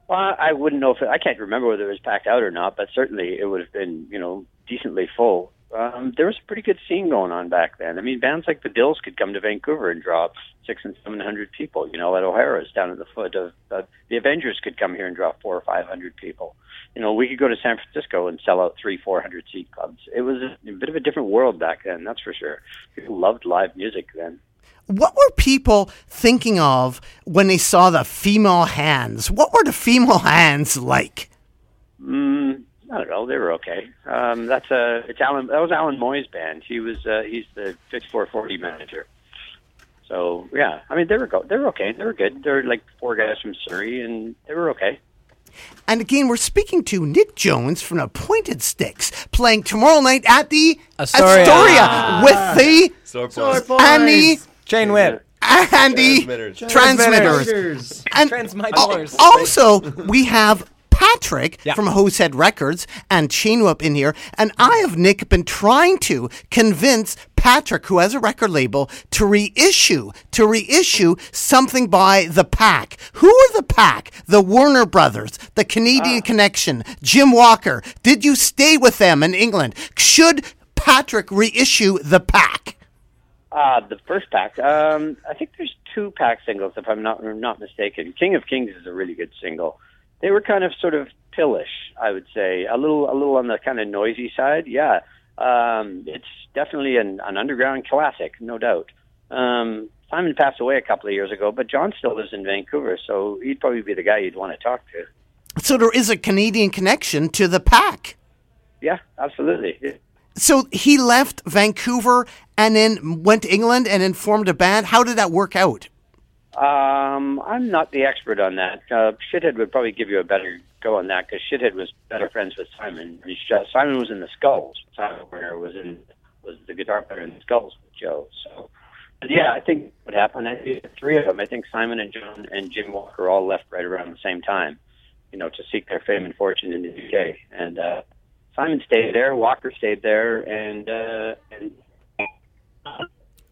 Well, I wouldn't know if it, I can't remember whether it was packed out or not, but certainly it would have been, you know, decently full. Um, there was a pretty good scene going on back then. I mean, bands like the Dills could come to Vancouver and draw six and seven hundred people. You know, at O'Hara's down at the foot of uh, the Avengers could come here and draw four or five hundred people. You know, we could go to San Francisco and sell out three, four hundred seat clubs. It was a, a bit of a different world back then, that's for sure. People loved live music then. What were people thinking of when they saw the female hands? What were the female [laughs] hands like? Mm, I don't know. They were okay. Um, that's a it's Alan. That was Alan Moy's band. He was uh, he's the Fix 440 manager. So yeah, I mean they were go- they were okay. They were good. They were like four guys from Surrey, and they were okay. And again, we're speaking to Nick Jones from the Pointed Sticks, playing tomorrow night at the Astoria. Astoria with the So and the Chain whip. [laughs] and the Transmitters. transmitters. And [laughs] Transmitters. al- also, we have Patrick Yeah. from Hosehead Records and Chain Whip in here. And I have, Nick, been trying to convince Patrick, who has a record label, to reissue, to reissue something by The Pack. Who are The Pack? The Warner Brothers, the Canadian ah. Connection, Jim Walker. Did you stay with them in England? Should Patrick reissue The Pack? Uh, the first pack. Um, I think there's two pack singles, if I'm not not mistaken. King of Kings is a really good single. They were kind of sort of pillish, I would say, a little a little on the kind of noisy side. Yeah, um, it's definitely an, an underground classic, no doubt. Um, Simon passed away a couple of years ago, but John still lives in Vancouver, so he'd probably be the guy you'd want to talk to. So there is a Canadian connection to The Pack. Yeah, absolutely. So he left Vancouver and then went to England and then formed a band. How did that work out? Um, I'm not the expert on that. Uh, Shithead would probably give you a better go on that because Shithead was better friends with Simon. Just, Simon was in the Skulls. Simon was in was the guitar player in the Skulls with Joe. So, yeah, I think what happened. I think three of them. I think Simon and John and Jim Walker all left right around the same time. You know, to seek their fame and fortune in the UK. And uh, Simon stayed there. Walker stayed there, and uh, and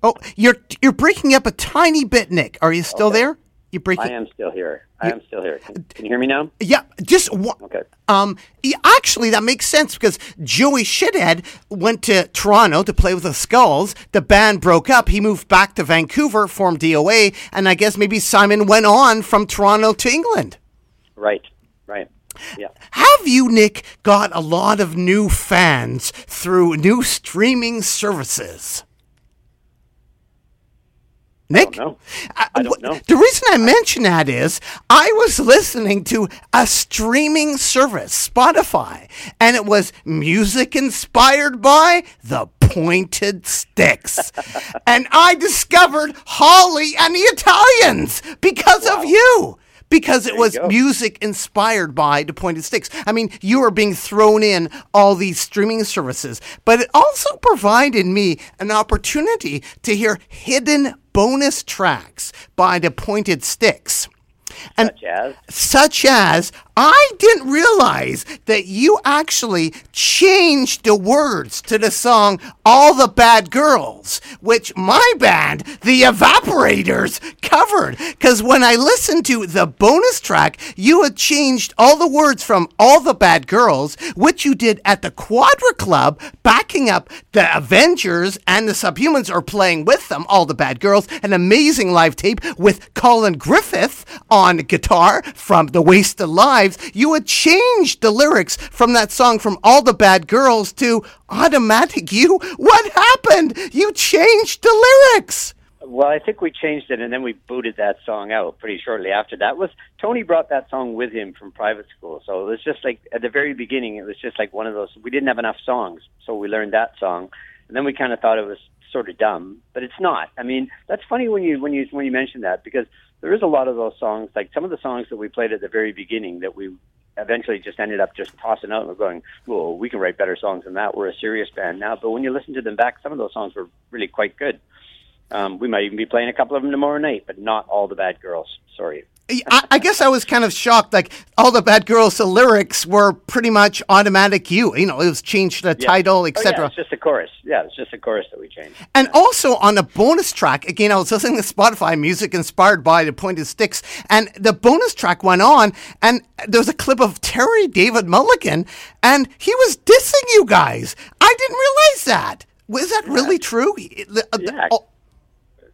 Oh, you're you're breaking up a tiny bit, Nick. Are you still there? You breaking? I am still here. I am still here. Can, can you hear me now? Yeah, just one. Okay. Um, yeah, actually, that makes sense because Joey Shithead went to Toronto to play with the Skulls. The band broke up. He moved back to Vancouver, formed DOA, and I guess maybe Simon went on from Toronto to England. Right. Yeah. Have you, Nick, got a lot of new fans through new streaming services? Nick? know. I, I don't know. The reason I mention that is I was listening to a streaming service, Spotify, and it was music inspired by the Pointed Sticks. [laughs] and I discovered Holly and the Italians because of you. Because it was music inspired by the Pointed Sticks. I mean, you are being thrown in all these streaming services, but it also provided me an opportunity to hear hidden bonus tracks by the Pointed Sticks. And Such as such as I didn't realize that you actually changed the words to the song All the Bad Girls, which my band, The Evaporators, covered. Because when I listened to the bonus track, you had changed all the words from All the Bad Girls, which you did at the Quadra Club, backing up the Avengers and the Subhumans are playing with them, All the Bad Girls, an amazing live tape with Colin Griffith on guitar from The Wasted Lives. You had changed the lyrics from that song from All the Bad Girls to Automatic You. What happened? You changed the lyrics. Well, I think we changed it, and then we booted that song out pretty shortly after that. Was Tony brought that song with him from private school, so it was just like at the very beginning, it was just like one of those. We didn't have enough songs, so we learned that song, and then we kind of thought it was sort of dumb, but it's not. I mean, that's funny when you when you when you mention that because there is a lot of those songs, like some of the songs that we played at the very beginning that we eventually just ended up just tossing out and going, well, we can write better songs than that. We're a serious band now, but when you listen to them back, some of those songs were really quite good. Um, we might even be playing a couple of them tomorrow night, but not all the bad girls. Sorry. I, I guess I was kind of shocked. Like all the bad girls, the lyrics were pretty much automatic. You, you know, it was changed to the Yeah. title, Oh, yeah, etc. it's just a chorus. Yeah, it's just a chorus that we changed. And also on a bonus track, again, I was listening to Spotify music inspired by the Pointed Sticks, and the bonus track went on, and there was a clip of Terry David Mulligan, and he was dissing you guys. I didn't realize that. Was that really true? He- the- uh, the- Yeah. oh,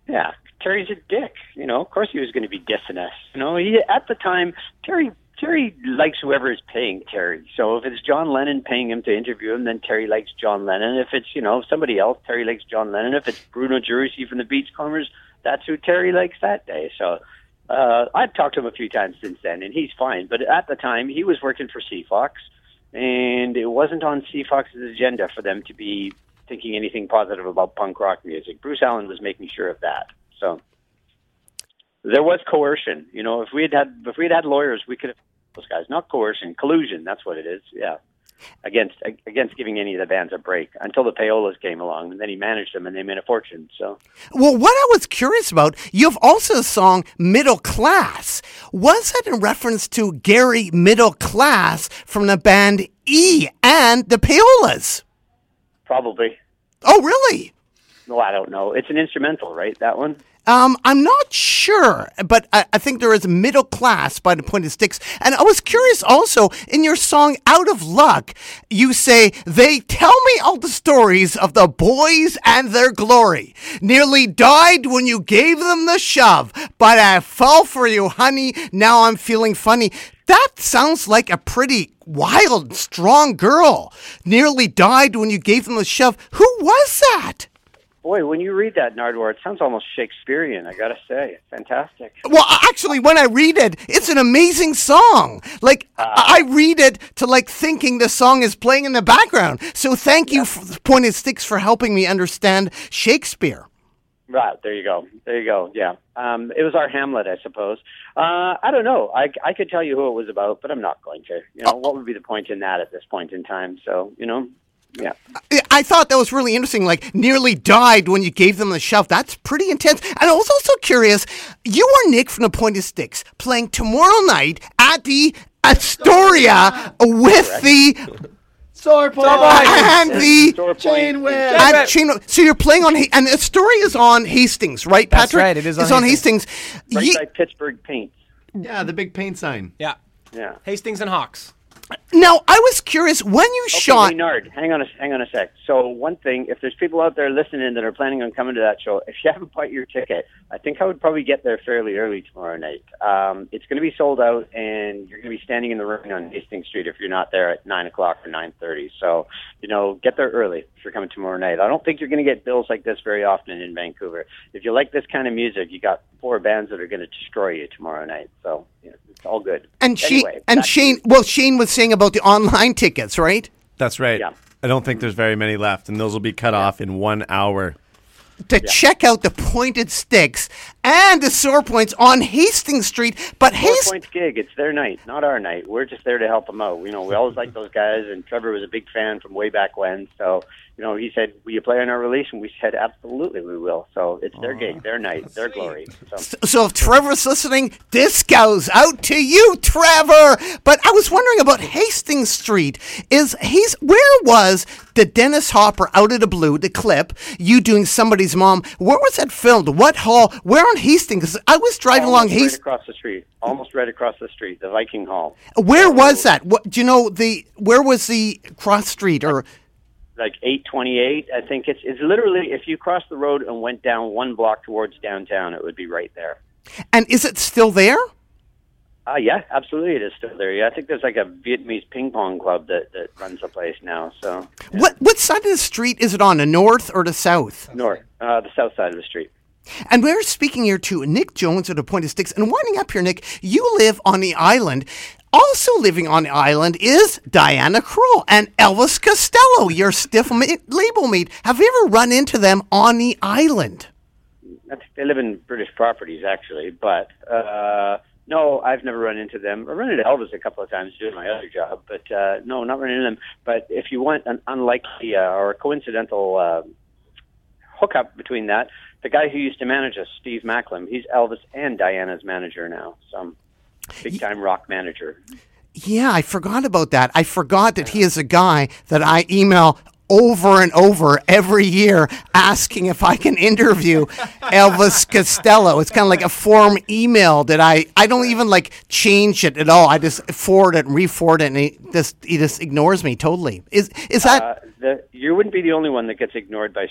Yeah, Terry's a dick. You know, of course he was going to be dissing us. You know, he at the time Terry Terry likes whoever is paying Terry. So if it's John Lennon paying him to interview him, then Terry likes John Lennon. If it's you know somebody else, Terry likes John Lennon. If it's Bruno Gerussi from the Beachcombers, that's who Terry likes that day. So uh, I've talked to him a few times since then, and he's fine. But at the time, he was working for CFOX, and it wasn't on CFOX's agenda for them to be thinking anything positive about punk rock music. Bruce Allen was making sure of that. So there was coercion. You know, if we had had if we had had lawyers, we could have those guys. Not coercion, collusion. That's what it is. Yeah, against against giving any of the bands a break until the Payolas came along, and then he managed them, and they made a fortune. So Well, what I was curious about, you've also a song Middle Class. Was it in reference to Gary Middle Class from the band E and the Payolas? probably. Oh, really? No, I don't know. It's an instrumental, right? That one. Um, I'm not sure, but I, I think there is Middle Class by the Pointed Sticks. And I was curious also, in your song Out of Luck, you say, They tell me all the stories of the boys and their glory. Nearly died when you gave them the shove, but I fell for you, honey. Now I'm feeling funny. That sounds like a pretty wild, strong girl. Nearly died when you gave them the shove. Who was that? Boy, when you read that Nardwuar, it sounds almost Shakespearean. I gotta say, fantastic. Well, actually, when I read it, it's an amazing song. Like I I read it to like thinking the song is playing in the background. So thank you, f Pointed Sticks, for helping me understand Shakespeare. Right there, you go. There you go. Yeah, um, it was our Hamlet, I suppose. Uh, I don't know. I, I could tell you who it was about, but I'm not going to. You know, what would be the point in that at this point in time? So, you know, yeah. I- I thought that was really interesting. Like nearly died when you gave them the shove. That's pretty intense. And I was also curious. You are Nick from the Pointed Sticks playing tomorrow night at the Astoria with the Sore point. and the Store point. Chain whip. And Chain- so you're playing on, and the story is on Hastings, right, Patrick? That's Patrick? right, it is on It's on Hastings. Hastings. Right Ye- by Pittsburgh Paints. Yeah, the big paint sign. Yeah. Yeah. Hastings and Hawks. Now, I was curious when you Okay, shot. Maynard, hang on a hang on a sec. So one thing, if there's people out there listening that are planning on coming to that show, if you [laughs] haven't bought your ticket, I think I would probably get there fairly early tomorrow night. Um, it's going to be sold out, and you're going to be standing in the ring on Hastings Street if you're not there at nine o'clock or nine thirty. So you know, get there early if you're coming tomorrow night. I don't think you're going to get bills like this very often in Vancouver. If you like this kind of music, you got four bands that are going to destroy you tomorrow night. So it's all good. and Shane, anyway, and Shane, well, Shane was saying about the online tickets, right? That's right. Yeah. I don't think there's very many left, and those will be cut off in one hour. To check out the Pointed Sticks and the Sore Points on Hastings Street, but Hastings. Points gig. It's their night, not our night. We're just there to help them out. You know, we always like those guys, and Trevor was a big fan from way back when. So, you know, he said, "Will you play on our release?" And we said, "Absolutely, we will." So it's their gig, their night, their glory. So So if Trevor's listening, this goes out to you, Trevor. But I was wondering about Hastings Street. Is he's where was the Dennis Hopper out of the blue, the clip, you doing somebody's mom? Where was that filmed? What hall? Where on Hastings? 'Cause I was driving along almost right Hastings. across the street, almost right across the street, the Viking Hall, Where was that? What do you know? The where was the cross street or? Like 828. I think it's it's literally if you cross the road and went down one block towards downtown, it would be right there. And is it still there? Uh, yeah, absolutely, it is still there. Yeah, I think there's like a Vietnamese ping pong club that that runs the place now. So What what side of the street is it on? The north or the south? north, uh, the south side of the street. And we're speaking here to Nick Jones of the Pointed Sticks. And winding up here, Nick, you live on the island. Also living on the island is Diana Krall and Elvis Costello, your stiff label mate. Have you ever run into them on the island? They live in British properties actually, but uh, no, I've never run into them. I run into Elvis a couple of times doing my other job, but uh, no, not running into them. But if you want an unlikely uh, or a coincidental uh, hookup between that, the guy who used to manage us, Steve Macklam, he's Elvis and Diana's manager now, some big time rock manager. Yeah, I forgot about that. I forgot that he is a guy that I email over and over every year asking if I can interview Elvis Costello. It's kind of like a form email that I I don't even like change it at all. I just forward it and re-forward it, and he just he just ignores me totally. Is is that? Uh, the, you wouldn't be the only one that gets ignored by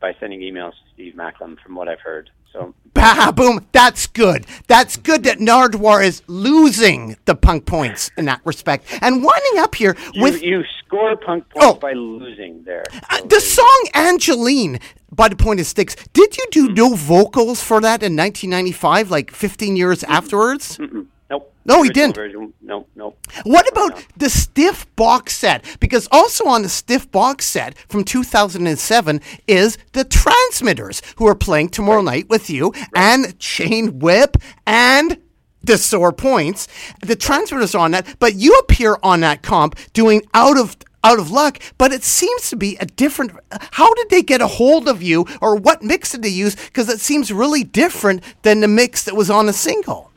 by sending emails to Steve Macklam, from what I've heard. So Bah, boom. That's good. That's good that Nardwuar is losing the punk points in that respect. And winding up here you, with you score punk points Oh. by losing there. Uh, the song Angeline by the pointed sticks. Did you do no vocals for that in 1995, like 15 years afterwards? Nope. No, he didn't. Version, no, no. What about the Stiff box set? Because also on the Stiff box set from 2007 is the Transmitters, who are playing tomorrow night with you, and Chain Whip and the Sore Points. The Transmitters are on that, but you appear on that comp doing out of out of luck, but it seems to be a different. How did they get a hold of you, or what mix did they use? Because it seems really different than the mix that was on a single.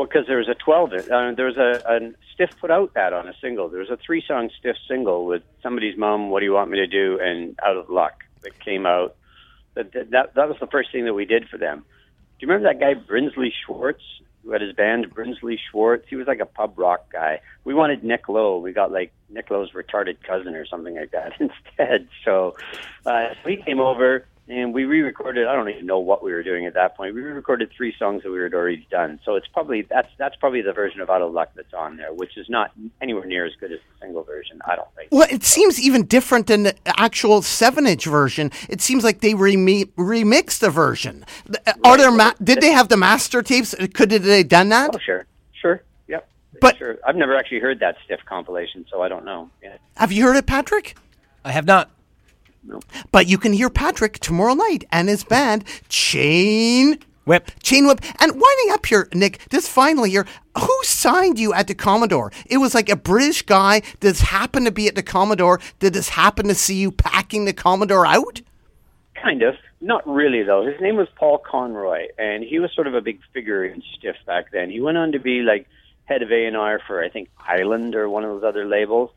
Well, because there was a 12, uh, there was a, a Stiff put out that on a single. There was a three song Stiff single with Somebody's Mom, What Do You Want Me to Do, and Out of Luck that came out. That, that, that was the first thing that we did for them. Do you remember that guy, Brinsley Schwarz, who had his band, Brinsley Schwarz? He was like a pub rock guy. We wanted Nick Lowe. We got like Nick Lowe's retarded cousin or something like that [laughs] instead. So uh, he came over and we re-recorded. I don't even know what we were doing at that point. We re-recorded three songs that we had already done. So it's probably that's that's probably the version of Out of Luck that's on there, which is not anywhere near as good as the single version. I don't think. Well, it seems even different than the actual seven-inch version. It seems like they remi- remixed the version. The- uh, Are there ma- did they have the master tapes? Uh, could have they done that? Oh, sure, sure, yep. But- sure, I've never actually heard that Stiff compilation, so I don't know. Yeah. Have you heard it, Patrick? I have not. But you can hear Patrick tomorrow night and his band Chain Whip. Chain Whip. And winding up here, Nick, this finally here, who signed you at the Commodore? It was like a British guy that happened to be at the Commodore Did this happen to see you packing the Commodore out? Kind of. Not really, though. His name was Paul Conroy, and he was sort of a big figure in Stiff back then. He went on to be like head of A&R for, I think, Island or one of those other labels.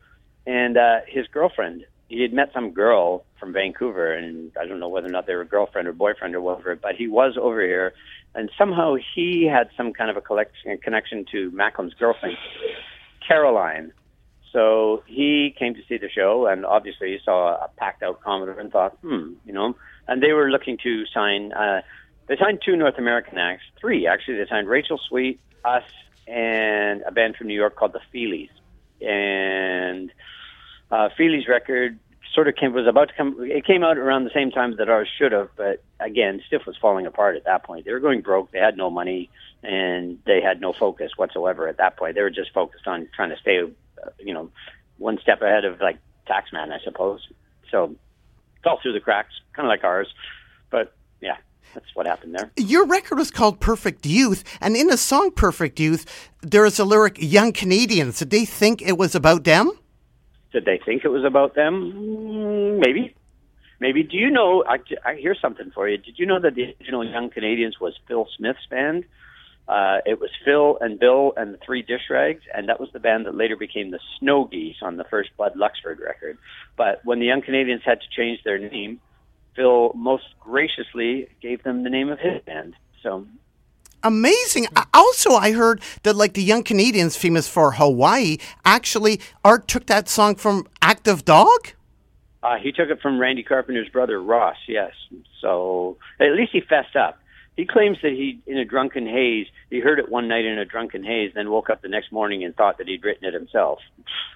And uh, his girlfriend, he had met some girl from Vancouver, and I don't know whether or not they were girlfriend or boyfriend or whatever, but he was over here, and somehow he had some kind of a collection, connection to Macklam's girlfriend, Caroline. So he came to see the show, and obviously he saw a packed out Commodore and thought, hmm, you know. And they were looking to sign. Uh, they signed two North American acts, three actually. They signed Rachel Sweet, us, and a band from New York called the Feelies. And uh, Feelies record sort of came was about to come. It came out around the same time that ours should have, but again, Stiff was falling apart at that point. They were going broke. They had no money, and they had no focus whatsoever at that point. They were just focused on trying to stay, uh, you know, one step ahead of like Taxman, I suppose. So fell through the cracks, kind of like ours. But yeah, that's what happened there. Your record was called Perfect Youth, and in the song Perfect Youth, there is a lyric, Young Canadians. Did they think it was about them? Did they think it was about them? Mm, Maybe. Maybe. Do you know? I, I hear something for you. Did you know that the original Young Canadians was Phil Smith's band? Uh, it was Phil and Bill and the Three Dish Rags, and that was the band that later became the Snow Geese on the first Bud Luxford record. But when the Young Canadians had to change their name, Phil most graciously gave them the name of his band. So Amazing. Also, I heard that like the Young Canadians, famous for Hawaii, actually Art took that song from Active Dog. Uh, he took it from Randy Carpenter's brother Ross. Yes, so at least he fessed up. He claims that he, in a drunken haze, he heard it one night in a drunken haze, then woke up the next morning and thought that he'd written it himself.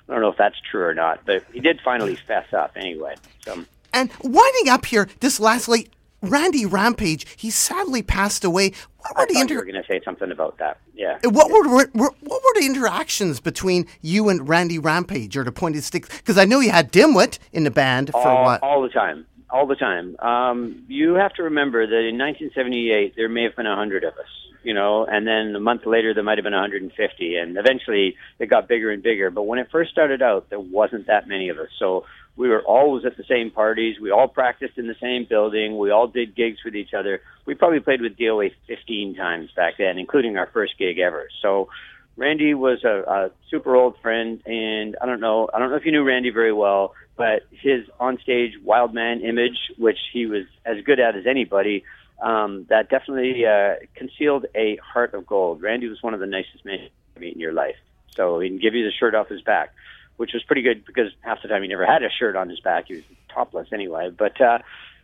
I don't know if that's true or not, but he did finally fess up anyway. So And winding up here, this lastly, Randy Rampage, he sadly passed away. What were I the thought you were going to say something about that. Yeah. what were, were what were the interactions between you and Randy Rampage or the Pointed Sticks? Because I know you had Dimwit in the band for all, what? all the time, all the time. Um, you have to remember that in 1978 there may have been a hundred of us, you know, and then a month later there might have been 150, and eventually it got bigger and bigger. But when it first started out, there wasn't that many of us, so we were always at the same parties. We all practiced in the same building. We all did gigs with each other. We probably played with DOA 15 times back then, including our first gig ever. So. Randy was a, a super old friend, and I don't know. I don't know if you knew Randy very well, but his onstage wild man image, which he was as good at as anybody, um, that definitely uh, concealed a heart of gold. Randy was one of the nicest men you meet in your life. So he can give you the shirt off his back, which was pretty good because half the time he never had a shirt on his back. He was topless anyway, but uh,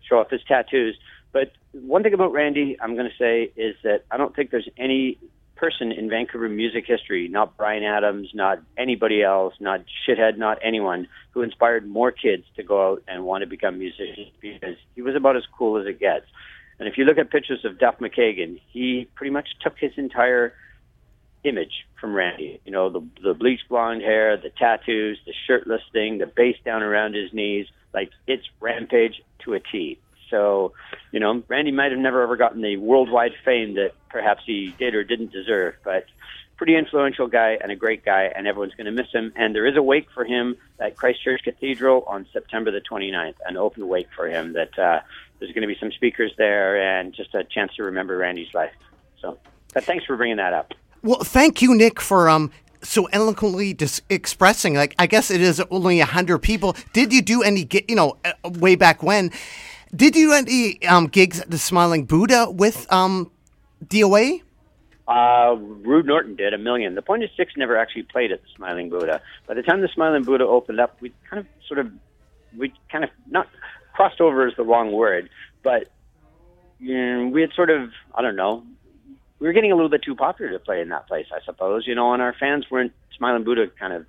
show off his tattoos. But one thing about Randy, I'm going to say, is that I don't think there's any person in Vancouver music history, not Bryan Adams, not anybody else, not shithead, not anyone, who inspired more kids to go out and want to become musicians because he was about as cool as it gets. And if you look at pictures of Duff McKagan, he pretty much took his entire image from Randy. You know, the the bleached blonde hair, the tattoos, the shirtless thing, the bass down around his knees. Like it's Rampage to a T. So, you know, Randy might have never ever gotten the worldwide fame that perhaps he did or didn't deserve, but pretty influential guy and a great guy, and everyone's going to miss him. And there is a wake for him at Christchurch Cathedral on September the 29th, an open wake for him that uh, there's going to be some speakers there and just a chance to remember Randy's life. So, but thanks for bringing that up. Well, thank you, Nick, for um so eloquently dis- expressing. Like, I guess it is only hundred people. Did you do any, gi- you know, uh, way back when? Did you do any um, gigs at the Smiling Buddha with um, DOA? Uh, Rude Norton did a million. The Pointed Sticks never actually played at the Smiling Buddha. By the time the Smiling Buddha opened up, we kind of sort of, we kind of not crossed over is the wrong word, but mm, we had sort of, I don't know, we were getting a little bit too popular to play in that place, I suppose, you know, and our fans weren't Smiling Buddha kind of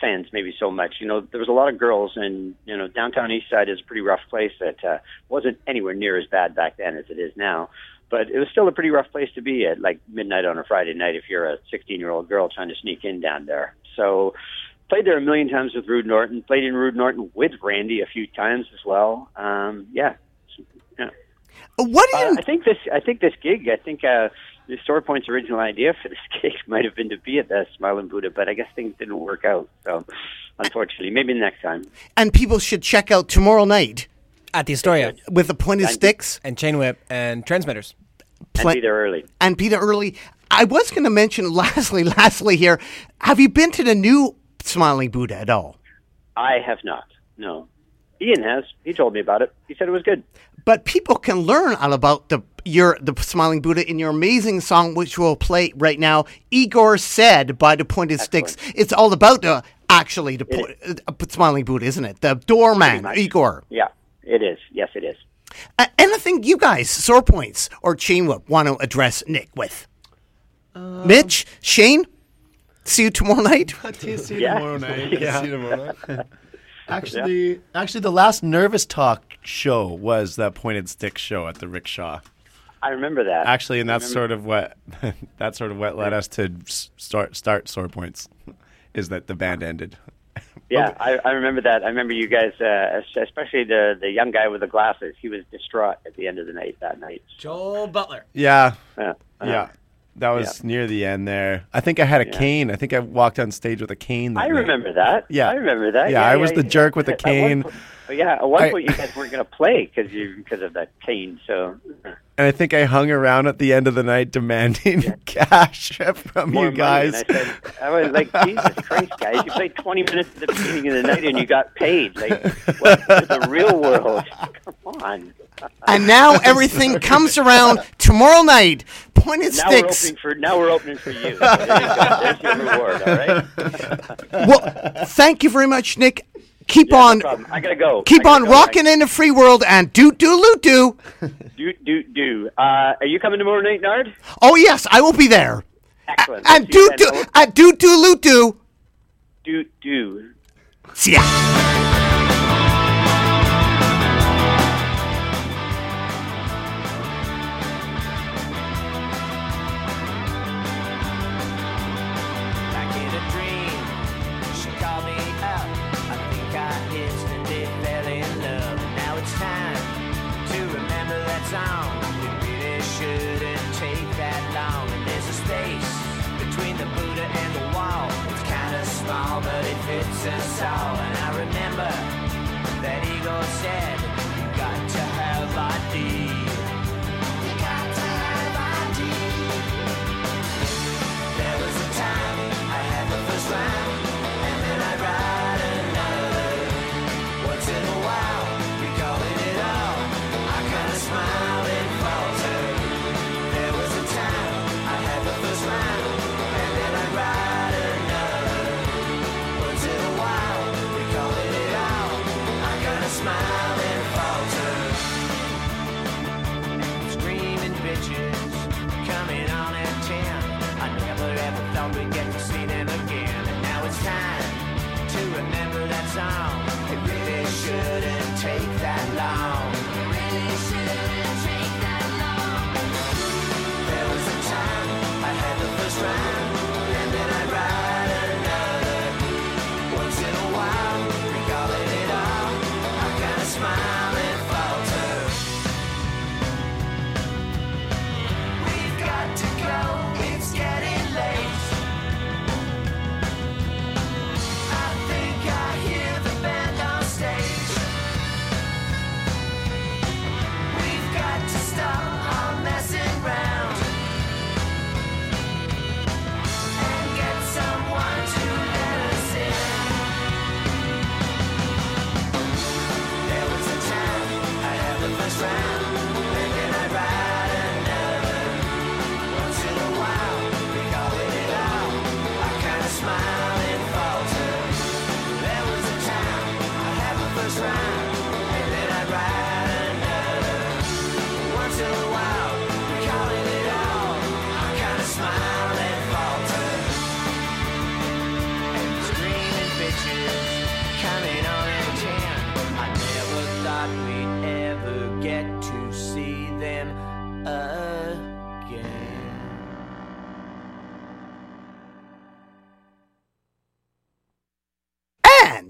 fans maybe so much. You know, there was a lot of girls, and you know, downtown East Side is a pretty rough place that uh, wasn't anywhere near as bad back then as it is now. But it was still a pretty rough place to be at like midnight on a Friday night if you're a 16 year old girl trying to sneak in down there. So played there a million times with Rude Norton. Played in Rude Norton with Randy a few times as well. Um, yeah. yeah. What do you? Uh, I think this. I think this gig. I think uh, the Story Point's original idea for this [laughs] gig might have been to be at the Smiling Buddha, but I guess things didn't work out. So, unfortunately, maybe next time. and people should check out tomorrow night At the Astoria. with the Pointed And- Sticks And Chain Whip and Transmitters. And Play- be there early. and Peter Early. I was going to mention [laughs] lastly, lastly here. Have you been to the new Smiling Buddha at all? I have not. No. Ian has. He told me about it. He said it was good. But people can learn all about the your the Smiling Buddha in your amazing song, which we'll play right now. Igor said by the Pointed Sticks. It's all about the actually the po- uh, Smiling Buddha, isn't it? The doorman. Igor. Yeah, it is. Yes, it is. Uh, anything you guys, sore points or chain whip, want to address Nick with? Mitch, Shane, see you tomorrow night. [laughs] [laughs] See you tomorrow night. See you tomorrow night. [laughs] Actually, actually, the last Nervous Talk show was that pointed stick show at the rickshaw. I remember that. Actually, and that's sort of what [laughs] that's sort of what led us to start start sore points, [laughs] is that the band ended. Yeah, [laughs] I, I remember that. I remember you guys, uh, especially the the young guy with the glasses. He was distraught at the end of the night that night. Joel Butler. Yeah, Yeah, uh, yeah, that was near the end there. I think I had a Yeah. cane. I think I walked on stage with a cane. That I night. remember that. Yeah. I remember that. Yeah, I was the jerk with the At one cane. po- yeah, at one I- point you guys weren't going to play because you because of that cane. So And I think I hung around at the end of the night demanding [laughs] cash from more you guys. Money. And I said, I was like, [laughs] Jesus Christ, guys! You played 20 minutes at the beginning of the night and you got paid. Like, what is the real world? [laughs] Come on. And now everything comes around tomorrow night. Pointed Now we're opening for now we're opening for you. There you. There's your reward. All right. [laughs] Well, thank you very much, Nick. Keep Yeah, on, problem. I gotta go. keep gotta on go. rocking in the free world and do do loot do. Do do do. Uh, are you coming tomorrow night, Nard? Oh yes, I will be there. Excellent. And Let's do do at do do loot do. do do. See ya. Us all. And I remember that Igor said,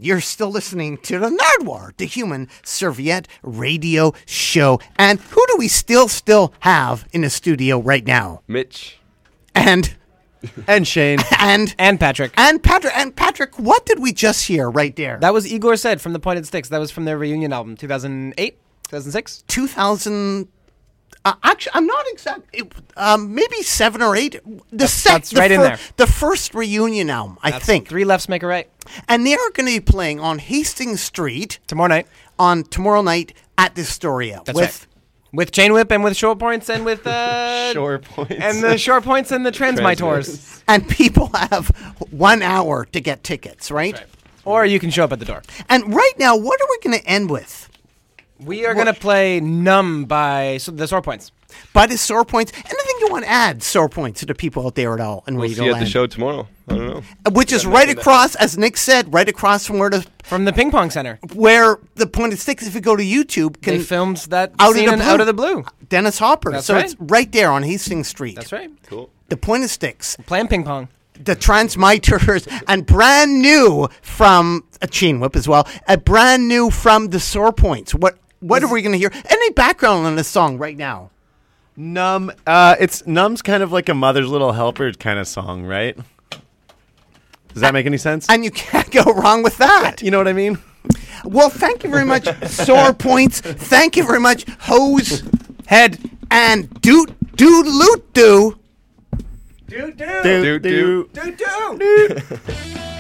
you're still listening to the Nardwuar, the Human Serviette Radio Show. And who do we still still have in the studio right now? Mitch. And And Shane. [laughs] and And Patrick. and Patrick and Patrick, what did we just hear right there? That was Igor said from the Pointed Sticks. That was from their reunion album, 2008, 2006. 2000 uh, actually i'm not exact it, um, maybe seven or eight the sec- that's the right in there. the first reunion album i That's think Three lefts make a right. and they're going to be playing on hastings street Tomorrow night. on tomorrow night at the Storia That's with right. With Chain Whip and with Short Points and with uh, [laughs] Shore points. and the Short Points and the Transmitters. and people have one hour to get tickets right, Or you can show up at the door. and right now what are we going to end with We are going to play Numb by so the Sore Points. by the sore points anything you want to add sore points to the people out there at all And We'll Radio see you at the show tomorrow. I don't know. Uh, which is right across as nick said right across from where the From the Ping Pong Center. where the pointed sticks if you go to youtube can They filmed that Out of the blue. Out of the Blue. Dennis Hopper. That's so right. it's right there on Hastings Street. That's right. Cool. The pointed sticks, Playing ping pong. the transmitters, [laughs] and brand new from a chain whip as well. A brand new from the sore points. What what are we going to hear? Any background on this song right now? Numb. Uh, it's Numb's kind of like a mother's little helper kind of song, right? Does that make any sense? And you can't go wrong with that. you know what I mean? Well, thank you very much, sore [laughs] points. Thank you very much, hose Head. and doot doot loot do. Do do do. do do.